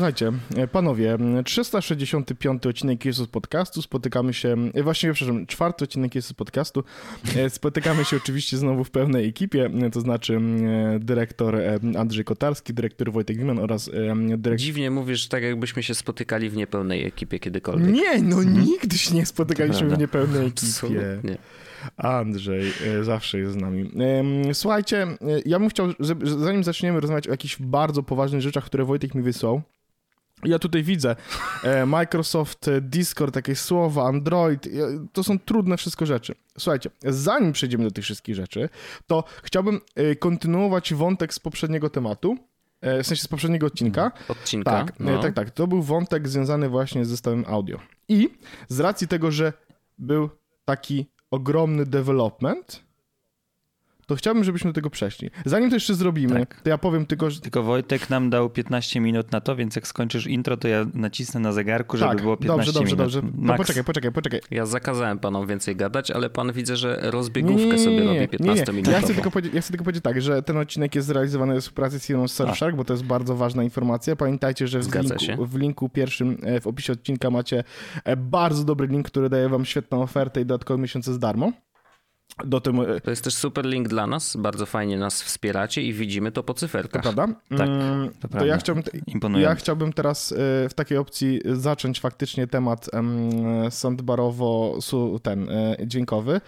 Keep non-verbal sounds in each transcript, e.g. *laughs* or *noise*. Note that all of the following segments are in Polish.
słuchajcie, e, panowie, 365 odcinek Jesus Podcastu, spotykamy się, e, właściwie, przepraszam, czwarty odcinek Jesus Podcastu, e, spotykamy się oczywiście znowu w pełnej ekipie, to znaczy dyrektor Andrzej Kotarski, dyrektor Wojtek Wiman oraz dyrektor... Dziwnie mówisz, tak jakbyśmy się spotykali w niepełnej ekipie kiedykolwiek. Nie, no hmm? nigdy się nie spotykaliśmy w niepełnej ekipie. Absolutnie. Andrzej zawsze jest z nami. Słuchajcie, ja bym chciał, zanim zaczniemy rozmawiać o jakichś bardzo poważnych rzeczach, które Wojtek mi wysłał, ja tutaj widzę e, Microsoft, e, Discord, takie słowa, Android, to są trudne wszystko rzeczy. Słuchajcie, zanim przejdziemy do tych wszystkich rzeczy, to chciałbym e, kontynuować wątek z poprzedniego tematu, w sensie z poprzedniego odcinka. Mhm. Odcinka? Tak, no. tak, tak. To był wątek związany właśnie z zestawem audio. I z racji tego, że był taki ogromny development, to chciałbym, żebyśmy do tego przeszli. Zanim to jeszcze zrobimy, tak. to ja powiem tylko, że... Tylko Wojtek nam dał 15 minut na to, więc jak skończysz intro, to ja nacisnę na zegarku, żeby tak, było 15 dobrze, dobrze, minut. Dobrze, No poczekaj, poczekaj, poczekaj. Ja zakazałem panom więcej gadać, ale pan widzę, że rozbiegówkę nie, nie, nie, sobie robi 15 minut. Ja chcę, tylko ja chcę tylko powiedzieć tak, że ten odcinek jest zrealizowany w współpracy z firmą Surfshark, bo to jest bardzo ważna informacja. Pamiętajcie, że w linku, w linku, pierwszym e, w opisie odcinka macie e, bardzo dobry link, który daje wam świetną ofertę i dodatkowe miesiące z darmo. Do tym... E, to jest też super link dla nas, bardzo fajnie nas wspieracie i widzimy to po cyferkach. To prawda? Tak, mm, to, to ja, chciałbym, ja chciałbym teraz e, w takiej opcji zacząć faktycznie temat sandbarowo ten e, dźwiękowy.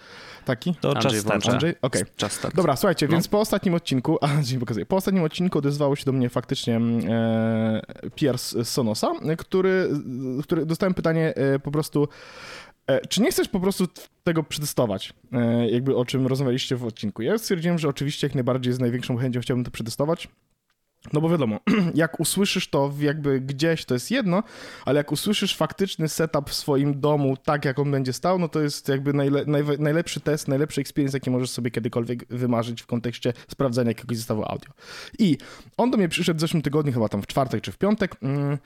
Taki? To Andrzej czas start. Andrzej? Okay. Czas start. Dobra, słuchajcie, no. więc po ostatnim odcinku, a *laughs* dzień pokazuję, po ostatnim odcinku odezwało się do mnie faktycznie e, Pierre z Sonosa, który, który dostałem pytanie e, po prostu czy nie chcesz po prostu tego przetestować, e, jakby o czym rozmawialiście w odcinku? Ja stwierdziłem, że oczywiście jak najbardziej z największą chęcią chciałbym to przetestować. No bo wiadomo, *clears throat* jak usłyszysz to jakby gdzieś, to jest jedno, ale jak usłyszysz faktyczny setup w swoim domu, tak jak on będzie stał, no to jest jakby najle najlepszy test, najlepszy experience, jaki możesz sobie kiedykolwiek wymarzyć w kontekście sprawdzania jakiegoś zestawu audio. I on do mnie przyszedł w zeszłym tygodniu, chyba tam w czwartek czy w piątek, mm,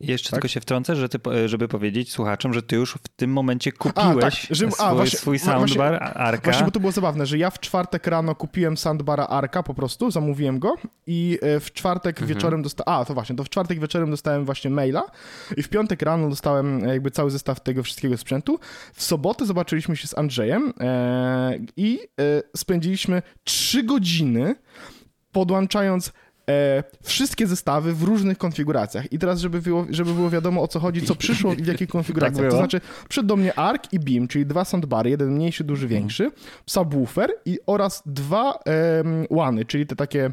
jeszcze tak? tylko się wtrącę, że ty, żeby powiedzieć słuchaczom, że ty już w tym momencie kupiłeś a, tak, że, swój, a, właśnie, swój soundbar właśnie, Arka. Właśnie, bo to było zabawne, że ja w czwartek rano kupiłem soundbara Arka po prostu, zamówiłem go i e, w czwartek mhm. wieczorem dostałem, a to właśnie, to w czwartek wieczorem dostałem właśnie maila i w piątek rano dostałem e, jakby cały zestaw tego wszystkiego sprzętu. W sobotę zobaczyliśmy się z Andrzejem e, i spędziliśmy trzy godziny podłączając e, wszystkie zestawy w różnych konfiguracjach. I teraz, żeby było, żeby było wiadomo o co chodzi, co przyszło i w jakich *laughs* konfiguracjach. tak to znaczy, przyszedł do mnie ARC i Beam, czyli dwa soundbary, jeden mniejszy, duży, mhm. większy, subwoofer i oraz dwa e, łany, czyli te takie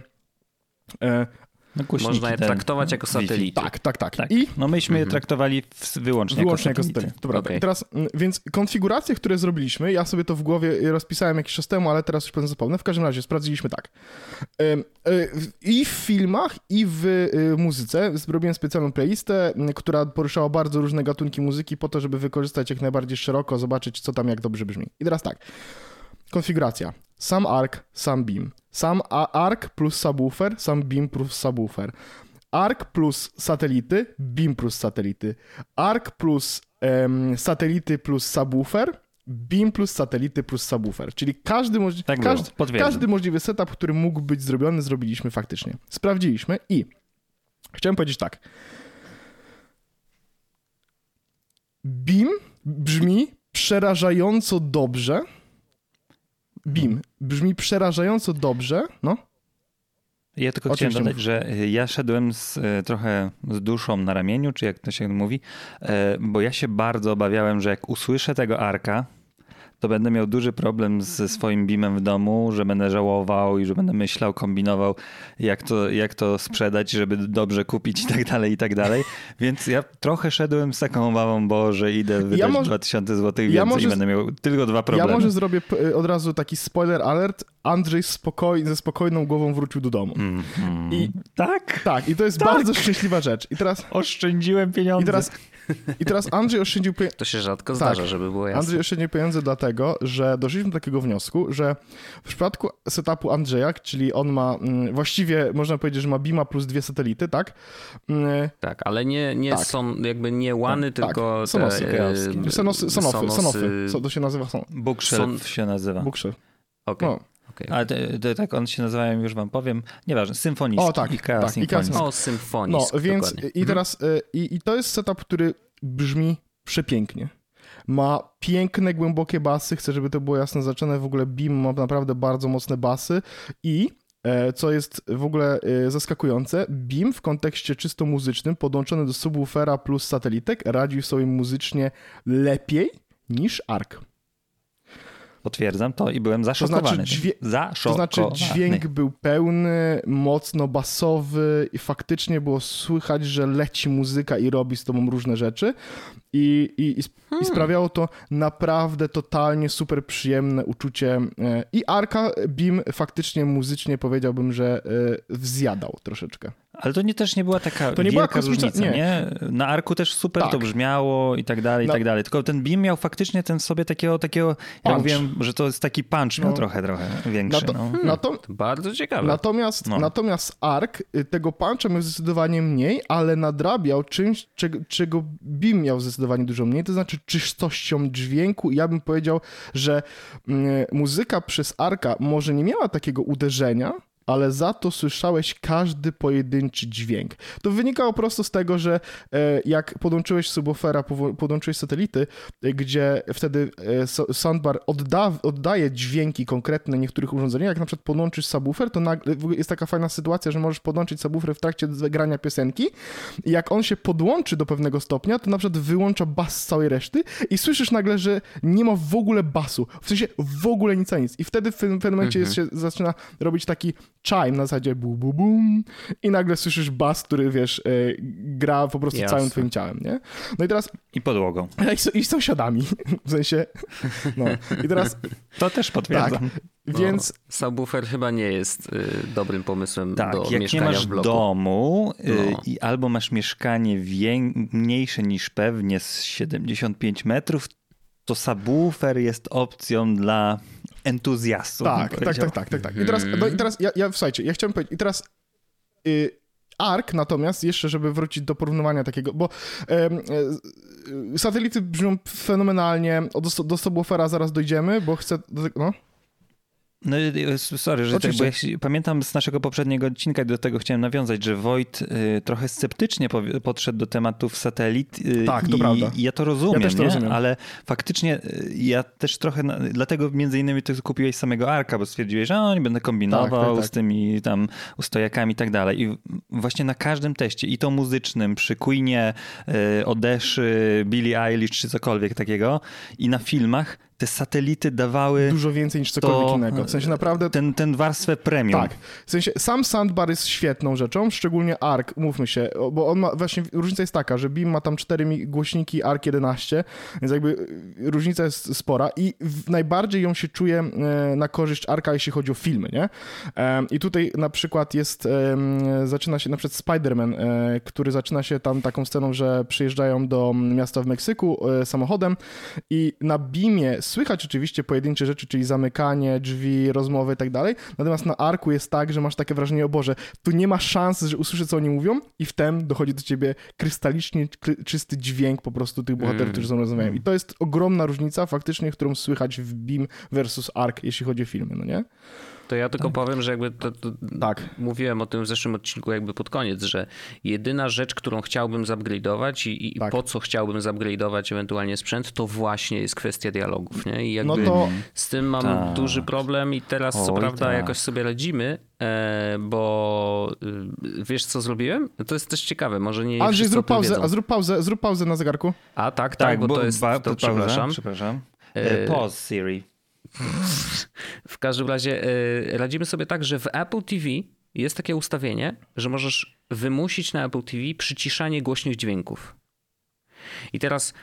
e, Można je traktować jako satelity. Tak, tak, tak, tak. I no myśmy mhm. je traktowali wyłącznie, wyłącznie jako satelity. Jako Dobra, okay. teraz, mm, więc konfiguracje, które zrobiliśmy, ja sobie to w głowie rozpisałem jakiś czas temu, ale teraz już pewnie zapomnę. W każdym razie sprawdziliśmy tak. E, I w filmach, i w y, muzyce zrobiłem specjalną playlistę, która poruszała bardzo różne gatunki muzyki po to, żeby wykorzystać jak najbardziej szeroko, zobaczyć co tam jak dobrze brzmi. I teraz tak. Konfiguracja. Sam ARC, sam beam. Sam ARC plus subwoofer, sam beam plus subwoofer. ARC plus satelity, beam plus satelity. ARC plus um, satelity plus subwoofer, beam plus satelity plus subwoofer. Czyli każdy, możli tak każdy, każdy możliwy setup, który mógł być zrobiony, zrobiliśmy faktycznie. Sprawdziliśmy i chciałem powiedzieć tak. Beam brzmi przerażająco dobrze BIM brzmi przerażająco dobrze, no. Ja tylko chciałem dodać, że y, ja szedłem z, y, trochę z duszą na ramieniu, czy jak to się mówi, y, bo ja się bardzo obawiałem, że jak usłyszę tego arka, to będę miał duży problem ze swoim BIMem w domu, że będę żałował i że będę myślał, kombinował, jak to, jak to sprzedać, żeby dobrze kupić i tak dalej, i tak dalej. Więc ja trochę szedłem z taką obawą, bo że idę wydać ja może, 2000 zł więcej ja może, i będę miał tylko dwa problemy. Ja może zrobię od razu taki spoiler alert. Andrzej spokoj, ze spokojną głową wrócił do domu. Mm, mm. I tak? Tak, i to jest tak. bardzo szczęśliwa rzecz. I teraz oszczędziłem pieniądze. I teraz i teraz Andrzej oszczędził pieniądze. To się rzadko tak. zdarza, żeby było jasne. Andrzej oszczędził pieniądze dlatego, że doszliśmy do takiego wniosku, że w przypadku setupu Andrzeja, czyli on ma mm, właściwie można powiedzieć, że ma Bima plus dwie satelity, tak? Mm, tak, ale nie, nie tak. są jakby nie łany, tak, tylko tak. Sonosy, te, e, sonosy, sonofy, sonofy, co to się nazywa? Son... Bookshelf Son... się nazywa. Bookshelf. Okay. No. Okay. Ale tak on się nazywają, już wam powiem, nieważne, symfonistki. O tak, IKEA tak, Symfonist. O, symfonist, No, więc dokładnie. i teraz, mhm. i, i to jest setup, który brzmi przepięknie. Ma piękne, głębokie basy. Chcę, żeby to było jasno zaczęte. W ogóle Beam ma naprawdę bardzo mocne basy i e, co jest w ogóle e, zaskakujące, Beam w kontekście czysto muzycznym, podłączony do subwoofera plus satelitek, radził sobie muzycznie lepiej niż ARC. Potwierdzam to i byłem zaszokowany. To znaczy, dźwię... zaszokowany. to znaczy dźwięk był pełny, mocno basowy i faktycznie było słychać, że leci muzyka i robi z tobą różne rzeczy. I, i, i, hmm. sprawiało to naprawdę totalnie super przyjemne uczucie. E, I Arka Beam faktycznie muzycznie powiedziałbym, że e, wzjadał troszeczkę. Ale to nie, też nie była taka to nie wielka była różnica, nie. nie. Na Arku też super tak. to brzmiało i tak dalej, i tak dalej. Tylko ten Beam miał faktycznie ten sobie takiego, takiego ja mówiłem, że to jest taki punch no. trochę, trochę większy. no. hmm. to, bardzo ciekawe. Natomiast, no. natomiast Ark y, tego puncha miał zdecydowanie mniej, ale nadrabiał czymś, czego, czego Beam miał zdecydowanie dużo mniej, to znaczy czystością dźwięku i ja bym powiedział, że y, muzyka przez Arka może nie miała takiego uderzenia, ale za to słyszałeś każdy pojedynczy dźwięk. To wynikało prosto z tego, że e, jak podłączyłeś subwoofera, podłączyłeś satelity, e, gdzie wtedy e, soundbar odda, oddaje dźwięki konkretne niektórych urządzeń, jak na przykład podłączysz subwoofer, to jest taka fajna sytuacja, że możesz podłączyć subwoofer w trakcie grania piosenki i jak on się podłączy do pewnego stopnia, to na przykład wyłącza bas z całej reszty i słyszysz nagle, że nie ma w ogóle basu, w sensie w ogóle nic a nic. I wtedy w pewnym momencie mhm. jest, się zaczyna robić taki chime na zasadzie bu, bu, bum i nagle słyszysz bas, który wiesz, e, gra po prostu Jasne. całym twoim ciałem, nie? No i teraz... I podłogą. *laughs* I, i sąsiadami, *laughs* w sensie, no. I teraz... *laughs* To też potwierdzam. Tak, no, więc... Subwoofer chyba nie jest y, dobrym pomysłem tak, do jak mieszkania nie masz w bloku. domu y, no. i albo masz mieszkanie mniejsze niż pewnie z 75 metrów, to subwoofer jest opcją dla entuzjastów. Tak, tak, tak, tak, tak, tak. I teraz, no, i teraz ja, ja, słuchajcie, ja chciałem powiedzieć, i teraz y, ARK natomiast, jeszcze żeby wrócić do porównywania takiego, bo y, satelity brzmią fenomenalnie, do, do subwoofera zaraz dojdziemy, bo chcę, no. No, sorry, że tak, bo ja pamiętam z naszego poprzedniego odcinka i do tego chciałem nawiązać, że Wojt y, trochę sceptycznie po, podszedł do tematów satelit. Y, tak, to i, prawda. I ja to rozumiem, ja to rozumiem. ale faktycznie y, ja też trochę, na, dlatego między innymi to kupiłeś samego Arka, bo stwierdziłeś, że o, nie będę kombinował tak, tak, tak. z tymi tam ustojakami i tak dalej. I właśnie na każdym teście, i to muzycznym, przy Queenie, y, Odeszy, Billie Eilish czy cokolwiek takiego, i na filmach, te satelity dawały. Dużo więcej niż cokolwiek to, innego. W sensie naprawdę. Ten, ten warstwę premium. Tak. W sensie sam soundbar jest świetną rzeczą, szczególnie ARC, mówmy się, bo on ma właśnie. Różnica jest taka, że Beam ma tam cztery głośniki ARC 11, więc jakby y, różnica jest spora i najbardziej ją się czuje e, na korzyść ARCa, jeśli chodzi o filmy, nie? I tutaj na przykład jest. Zaczyna się na przykład Spider-Man, e, który zaczyna się tam taką sceną, że przyjeżdżają do miasta w Meksyku e, samochodem i na Beamie Słychać oczywiście pojedyncze rzeczy, czyli zamykanie drzwi, rozmowy i tak dalej, natomiast na arku jest tak, że masz takie wrażenie, o Boże, tu nie ma szans, że usłyszę, co oni mówią i wtem dochodzi do ciebie krystalicznie czysty dźwięk po prostu tych bohaterów, mm. którzy mną rozmawiają. I to jest ogromna różnica faktycznie, którą słychać w Beam versus Ark, jeśli chodzi o filmy, no nie? To ja tylko tak. powiem, że jakby to, to tak. mówiłem o tym w zeszłym odcinku jakby pod koniec, że jedyna rzecz, którą chciałbym zupgrade'ować i, i tak. po co chciałbym zupgrade'ować ewentualnie sprzęt, to właśnie jest kwestia dialogów, nie? I jakby no to... z tym mam tak. duży problem i teraz Oj, co prawda tak. jakoś sobie radzimy, e, bo y, wiesz co zrobiłem? To jest też ciekawe, może nie Andrzej, zrób pauzę, a zrób pauzę, zrób pauzę na zegarku. A tak, tak, tak bo, bo, to jest, ba, to, przepraszam. Przepraszam. E, pause Siri. W każdym razie y, radzimy sobie tak, że w Apple TV jest takie ustawienie, że możesz wymusić na Apple TV przyciszanie głośnych dźwięków. I teraz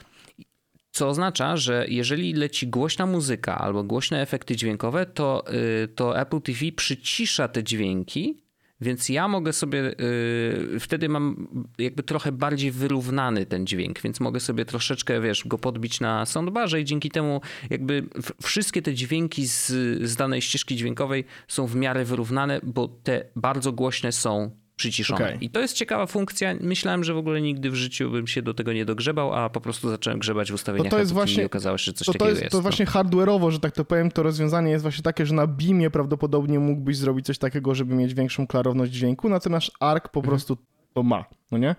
co oznacza, że jeżeli leci głośna muzyka albo głośne efekty dźwiękowe, to, y, to Apple TV przycisza te dźwięki więc ja mogę sobie, yy, wtedy mam jakby trochę bardziej wyrównany ten dźwięk, więc mogę sobie troszeczkę, wiesz, go podbić na soundbarze i dzięki temu jakby wszystkie te dźwięki z, z danej ścieżki dźwiękowej są w miarę wyrównane, bo te bardzo głośne są przyciszone. Okay. I to jest ciekawa funkcja. Myślałem, że w ogóle nigdy w życiu bym się do tego nie dogrzebał, a po prostu zacząłem grzebać w ustawieniach to, to jest właśnie, i okazało się, że coś to, takiego jest. jest. To no. właśnie hardware'owo, że tak to powiem, to rozwiązanie jest właśnie takie, że na BIMie prawdopodobnie mógłbyś zrobić coś takiego, żeby mieć większą klarowność dźwięku, natomiast ARC po mhm. prostu to ma, no nie?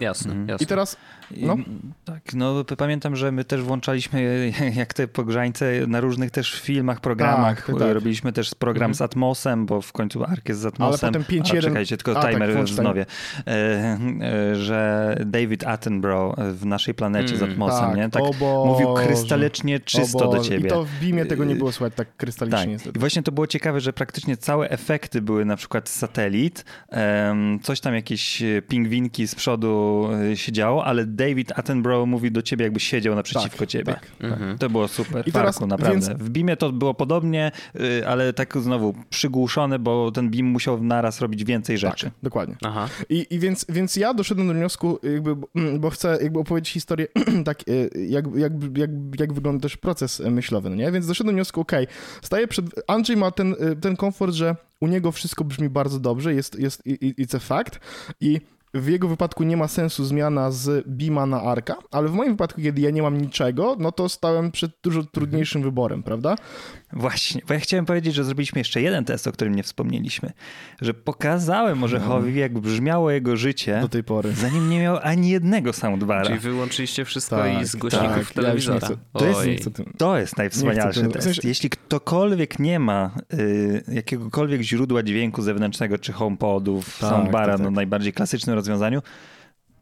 Jasne, mhm. jasne. I teraz, no. Tak, no pamiętam, że my też włączaliśmy *laughs* jak te pogrzańce na różnych też filmach, programach. Tak, tak. Robiliśmy też program mhm. z Atmosem, bo w końcu Ark jest z Atmosem. Ale potem 5.1... Czekajcie, tylko A, timer tak, wznowię. E, e, że David Attenborough w naszej planecie mm, z Atmosem, tak. nie? Tak mówił krystalicznie czysto do ciebie. I to w Bimie tego nie było słychać tak krystalicznie. Tak. I właśnie to było ciekawe, że praktycznie całe efekty były na przykład z satelit, coś tam jakieś pingwinki z przodu E, się działo, ale David Attenborough mówi do ciebie, jakby siedział naprzeciwko tak, ciebie. Tak, mhm. To było super. I teraz, naprawdę. Więc... W Beamie to było podobnie, y, ale tak znowu przygłuszone, bo ten Beam musiał naraz robić więcej tak, rzeczy. Tak, dokładnie. Aha. I, i więc, więc ja doszedłem do wniosku, jakby, mm, bo chcę jakby opowiedzieć historię, *clears throat* tak, y, jak, jak, jak, jak wygląda też proces myślowy, no nie? Więc doszedłem do wniosku, ok, staję przed... Andrzej ma ten, y, ten komfort, że u niego wszystko brzmi bardzo dobrze, jest, jest it's a fact i w jego wypadku nie ma sensu zmiana z Bima na Arka, ale w moim wypadku, kiedy ja nie mam niczego, no to stałem przed dużo trudniejszym wyborem, prawda? Właśnie, bo ja chciałem powiedzieć, że zrobiliśmy jeszcze jeden test, o którym nie wspomnieliśmy. Że pokazałem Orzechowi, jak brzmiało jego życie do tej pory, zanim nie miał ani jednego soundbara. Czyli wyłączyliście wszystko tak, i z głośników tak, telewizora. Ja to, jest, to jest najwspanialszy test. W sensie... Jeśli ktokolwiek nie ma y, jakiegokolwiek źródła dźwięku zewnętrznego, czy HomePodów, tak, soundbara, tak, no najbardziej klasycznym rozwiązaniu,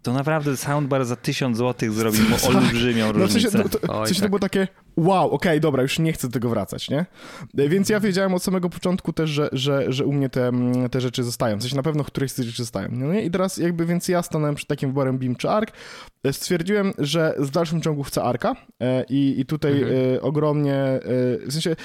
to naprawdę soundbar za 1000 zł zrobi mu olbrzymią różnicę. No w sensie, no, to, Oj, w sensie tak. to było takie wow, okej, okay, dobra, już nie chcę do tego wracać, nie? Więc ja wiedziałem od samego początku też, że, że, że u mnie te, te rzeczy zostają. W sensie na pewno któreś z tych rzeczy zostają. No nie? I teraz jakby, więc ja stanąłem przed takim wyborem BIM czy ARK. Stwierdziłem, że w dalszym ciągu chcę ARKa e, i, i tutaj mhm. E, ogromnie, e, w sensie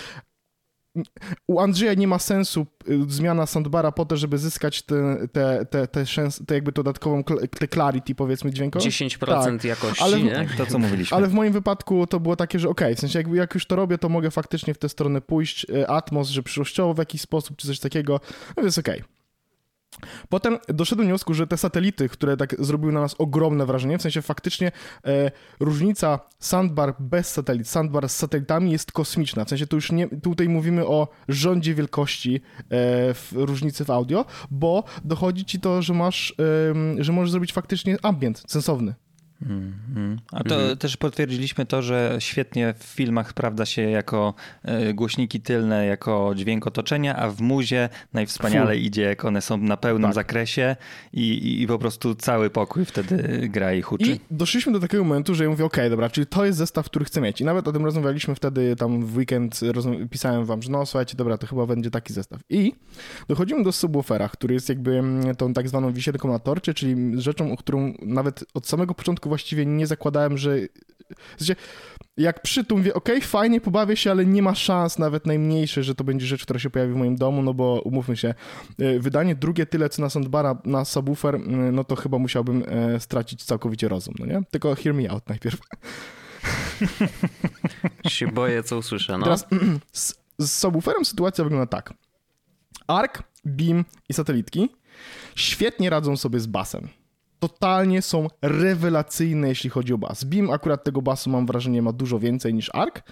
u Andrzeja nie ma sensu y, zmiana soundbara po to, żeby zyskać te, te, te, te, szans, te jakby dodatkową te clarity powiedzmy dźwiękową. 10% tak. jakości, ale, nie? To, co mówiliśmy. Ale w moim wypadku to było takie, że okej, okay, w sensie jak, jak już to robię, to mogę faktycznie w tę stronę pójść, y, Atmos, że przyszłościowo w jakiś sposób, czy coś takiego, no więc okej. Okay. Potem doszedłem do wniosku, że te satelity, które tak zrobiły na nas ogromne wrażenie, w sensie faktycznie e, różnica sandbar bez satelit, sandbar z satelitami jest kosmiczna. W sensie tu już nie, tutaj mówimy o rządzie wielkości e, w różnicy w audio, bo dochodzi ci to, że masz, e, że możesz zrobić faktycznie ambient sensowny. Mm-hmm. A to mm-hmm. też potwierdziliśmy to, że świetnie w filmach sprawdza się jako e, głośniki tylne, jako dźwięk otoczenia, a w muzie najwspaniale idzie, jak one są na pełnym tak. zakresie i, i po prostu cały pokój wtedy gra i huczy. I doszliśmy do takiego momentu, że ja mówię, okej, okay, dobra, czyli to jest zestaw, który chcę mieć. I nawet o tym rozmawialiśmy wtedy tam w weekend, pisałem wam, że no słuchajcie, dobra, to chyba będzie taki zestaw. I dochodzimy do subwoofera, który jest jakby mm, tą tak zwaną wisienką na torcie, czyli rzeczą, o którą nawet od samego początku właściwie nie zakładałem, że. Sensie, jak przytum mówię, okej, okay, fajnie, pobawię się, ale nie ma szans nawet najmniejszej, że to będzie rzecz, która się pojawi w moim domu, no bo umówmy się, e, wydanie drugie tyle co na soundbara, na subwoofer, no to chyba musiałbym e, stracić całkowicie rozum, no nie? Tylko hear me out najpierw. *laughs* się boję, co usłyszę, no. Teraz *clears throat* z, z subwooferem sytuacja wygląda tak. ARC, BIM i satelitki świetnie radzą sobie z basem totalnie są rewelacyjne, jeśli chodzi o bas. Beam akurat tego basu mam wrażenie ma dużo więcej niż Ark,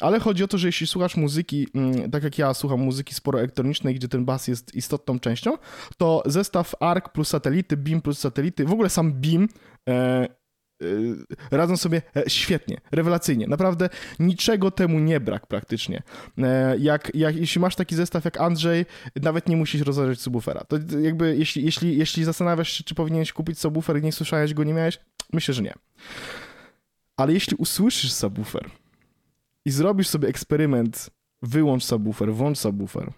ale chodzi o to, że jeśli słuchasz muzyki, mm, tak jak ja słucham muzyki sporo elektronicznej, gdzie ten bas jest istotną częścią, to zestaw Ark plus satelity, Beam plus satelity, w ogóle sam Beam e, radzą sobie e, świetnie, rewelacyjnie. Naprawdę niczego temu nie brak praktycznie. E, jak, jak, jeśli masz taki zestaw jak Andrzej, nawet nie musisz rozważyć subwoofera. To jakby jeśli, jeśli, jeśli zastanawiasz się, czy powinieneś kupić subwoofer i nie słyszałeś go, nie miałeś, myślę, że nie. Ale jeśli usłyszysz subwoofer i zrobisz sobie eksperyment, wyłącz subwoofer, włącz subwoofer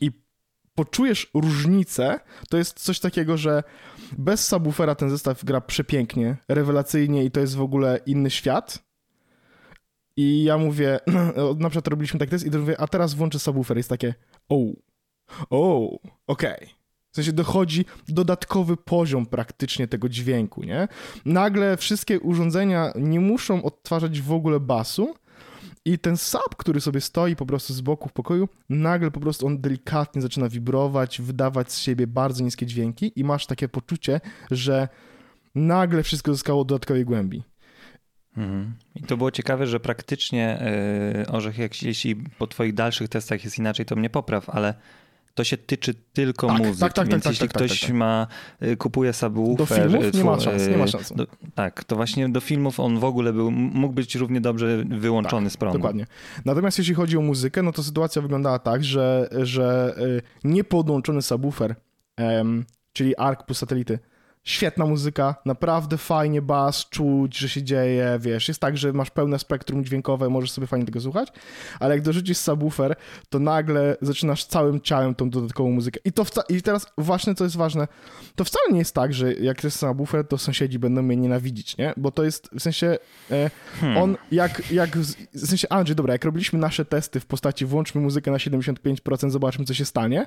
i poczujesz różnicę, to jest coś takiego, że bez subwoofera ten zestaw gra przepięknie, rewelacyjnie i to jest w ogóle inny świat. I ja mówię, *clears throat* na przykład robiliśmy tak test i mówię, a teraz włączę subwoofer. Jest takie, o, o, okej. Okay. W sensie dochodzi dodatkowy poziom praktycznie tego dźwięku, nie? Nagle wszystkie urządzenia nie muszą odtwarzać w ogóle basu, I ten sub, który sobie stoi po prostu z boku w pokoju, nagle po prostu on delikatnie zaczyna wibrować, wydawać z siebie bardzo niskie dźwięki i masz takie poczucie, że nagle wszystko zyskało dodatkowej głębi. Mhm. I to było ciekawe, że praktycznie yy, Orzech, jak, jeśli po twoich dalszych testach jest inaczej, to mnie popraw, ale to się tyczy tylko tak, muzyki, tak, tak, więc tak, jeśli tak, tak, ktoś tak, tak. ma, y, kupuje subwoofer... Do filmów nie ma szans, nie ma y, szans. Do, tak, to właśnie do filmów on w ogóle był, mógł być równie dobrze wyłączony tak, z prądu. Dokładnie. Natomiast jeśli chodzi o muzykę, no to sytuacja wyglądała tak, że, że y, niepodłączony subwoofer, czyli ARC plus satelity, Świetna muzyka, naprawdę fajnie bas, czuć, że się dzieje, wiesz, jest tak, że masz pełne spektrum dźwiękowe, możesz sobie fajnie tego słuchać, ale jak dorzucisz subwoofer, to nagle zaczynasz całym ciałem tą dodatkową muzykę. I to i teraz właśnie co jest ważne, to wcale nie jest tak, że jak jest subwoofer, to sąsiedzi będą mnie nienawidzić, nie? Bo to jest w sensie e, hmm. on jak, jak w sensie Andrzej, dobra, jak robiliśmy nasze testy w postaci włączmy muzykę na 75%, zobaczmy co się stanie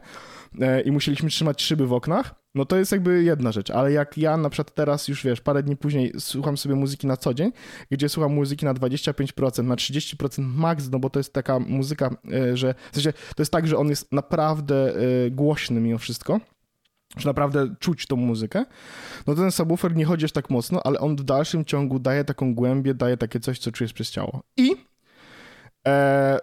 e, i musieliśmy trzymać szyby w oknach, no to jest jakby jedna rzecz, ale jak ja na przykład teraz już wiesz, parę dni później słucham sobie muzyki na co dzień, gdzie słucham muzyki na 25%, na 30% max, no bo to jest taka muzyka, e, że w sensie to jest tak, że on jest naprawdę e, głośny mimo wszystko, że naprawdę czuć tą muzykę, no ten subwoofer nie chodzi aż tak mocno, ale on w dalszym ciągu daje taką głębię, daje takie coś, co czujesz przez ciało. I e,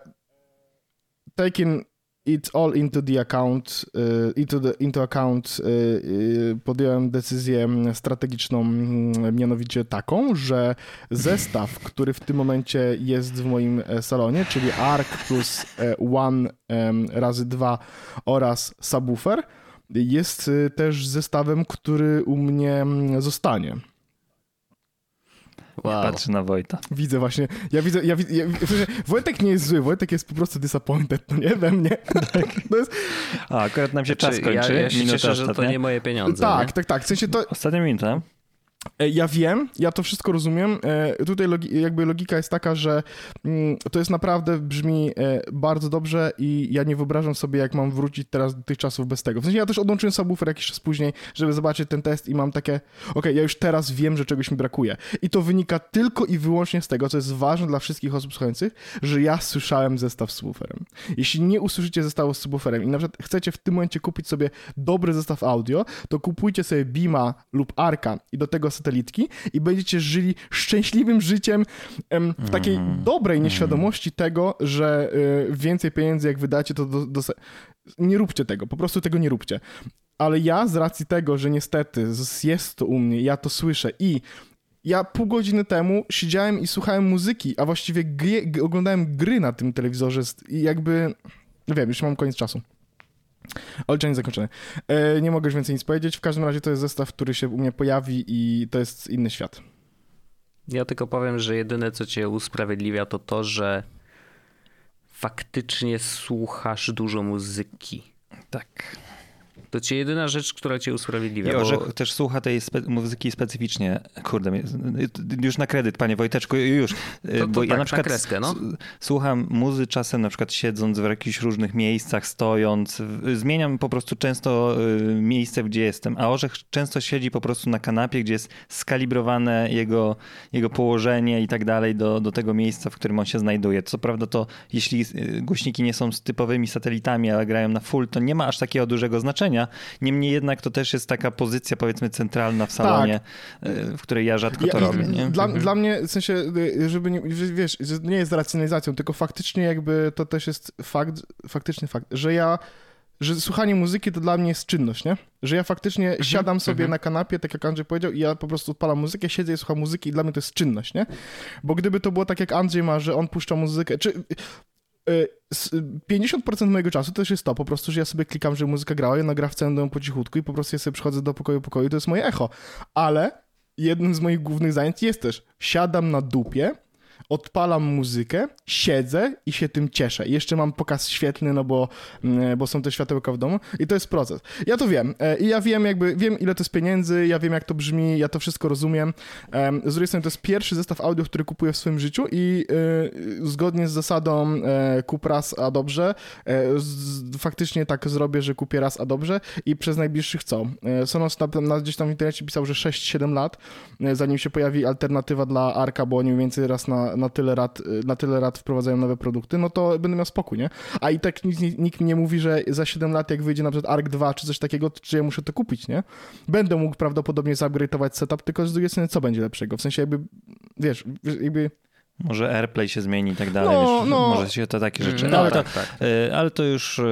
taking it all into the account, uh, into, the, into account uh, uh, podjąłem decyzję strategiczną, mm, mianowicie taką, że zestaw, który w tym momencie jest w moim e, salonie, czyli ARC plus e, One razy dwa oraz subwoofer, jest też zestawem, który u mnie mm, zostanie. Wow. Patrzę na Wojta. Widzę właśnie. Ja widzę, ja widzę ja, Wojtek nie jest zły, Wojtek jest po prostu disappointed, no nie? We mnie. Tak. To jest... A, akurat nam się czas kończy. Ja, ja się cieszę, że to nie moje pieniądze. Tak, nie? tak, tak. W sensie to... Ostatnia minuta. E, ja wiem, ja to wszystko rozumiem. E, tutaj logi jakby logika jest taka, że mm, to jest naprawdę brzmi e, bardzo dobrze i ja nie wyobrażam sobie, jak mam wrócić teraz do tych czasów bez tego. W sensie ja też odłączyłem subwoofer jakiś czas później, żeby zobaczyć ten test i mam takie, ok, ja już teraz wiem, że czegoś mi brakuje. I to wynika tylko i wyłącznie z tego, co jest ważne dla wszystkich osób słuchających, że ja słyszałem zestaw z subwooferem. Jeśli nie usłyszycie zestawu z subwooferem i na przykład chcecie w tym momencie kupić sobie dobry zestaw audio, to kupujcie sobie Bima lub Arka i do tego satelitki i będziecie żyli szczęśliwym życiem w takiej mm. dobrej mhm. nieświadomości tego, że y, więcej pieniędzy jak wydacie, to do, do... nie róbcie tego, po prostu tego nie róbcie. Ale ja z racji tego, że niestety jest to u mnie, ja to słyszę i ja pół godziny temu siedziałem i słuchałem muzyki, a właściwie gry, oglądałem gry na tym telewizorze i jakby, wiem, już mam koniec czasu. Olczenie zakończone. E, nie mogę już więcej nic powiedzieć. W każdym razie to jest zestaw, który się u mnie pojawi i to jest inny świat. Ja tylko powiem, że jedyne co cię usprawiedliwia to to, że faktycznie słuchasz dużo muzyki. Tak. To ci jedyna rzecz, która cię usprawiedliwia. I Orzech bo... też słucha tej spe muzyki specyficznie. Kurde, już na kredyt, panie Wojteczku, już. To, to bo tak, ja na przykład na kreskę, no. słucham muzy czasem na przykład siedząc w jakichś różnych miejscach, stojąc. Zmieniam po prostu często y, miejsce, gdzie jestem, a Orzech często siedzi po prostu na kanapie, gdzie jest skalibrowane jego, jego położenie i tak dalej do, do tego miejsca, w którym on się znajduje. Co prawda to, jeśli y, głośniki nie są z typowymi satelitami, ale grają na full, to nie ma aż takiego dużego znaczenia, Niemniej jednak to też jest taka pozycja powiedzmy centralna w salonie, tak. W której ja rzadko to ja, robię. Nie? Dla, mhm. dla mnie, w sensie, e, żeby nie, wiesz, nie jest racjonalizacją, tylko faktycznie jakby to też jest fakt, faktyczny fakt, że ja że słuchanie muzyki to dla mnie jest czynność, nie? Że ja faktycznie mhm, siadam sobie mhm. na kanapie, tak jak Andrzej powiedział, i ja po prostu odpalam muzykę, siedzę i słucham muzyki i dla mnie to jest czynność, nie? Bo gdyby to było tak jak Andrzej ma, że on puszcza muzykę, czy 50% y, mojego czasu to też jest to po prostu, że ja sobie klikam, że muzyka grała, ja gra w całym domu po cichutku i po prostu ja sobie przychodzę do pokoju, pokoju, to jest moje echo. Ale jednym z moich głównych zajęć jest też, siadam na dupie, odpalam muzykę, siedzę i się tym cieszę. jeszcze mam pokaz świetny, no bo, mm, bo są te światełka w domu i to jest proces. Ja to wiem e, i ja wiem jakby, wiem ile to jest pieniędzy, ja wiem jak to brzmi, ja to wszystko rozumiem. Z drugiej strony to jest pierwszy zestaw audio, który kupuję w swoim życiu i e, zgodnie z zasadą e, kup raz, a dobrze, faktycznie tak zrobię, że kupię raz, a dobrze i przez najbliższych co? Sonos na, na, gdzieś tam w internecie pisał, że 6-7 lat, zanim się pojawi alternatywa dla Arka, bo oni mniej więcej raz na, na, tyle lat, na tyle lat wprowadzają nowe produkty, no to będę miał spokój, nie? A i tak nikt, nikt mi nie mówi, że za 7 lat jak wyjdzie na przykład ARK 2 czy coś takiego, czy ja muszę to kupić, nie? Będę mógł prawdopodobnie zupgrade'ować setup, tylko z drugiej strony co będzie lepszego? W sensie jakby, wiesz, jakby może AirPlay się zmieni i tak dalej, no, wiesz, no. może się to takie rzeczy, no, ale, tak, to, tak. Y, ale to już, y,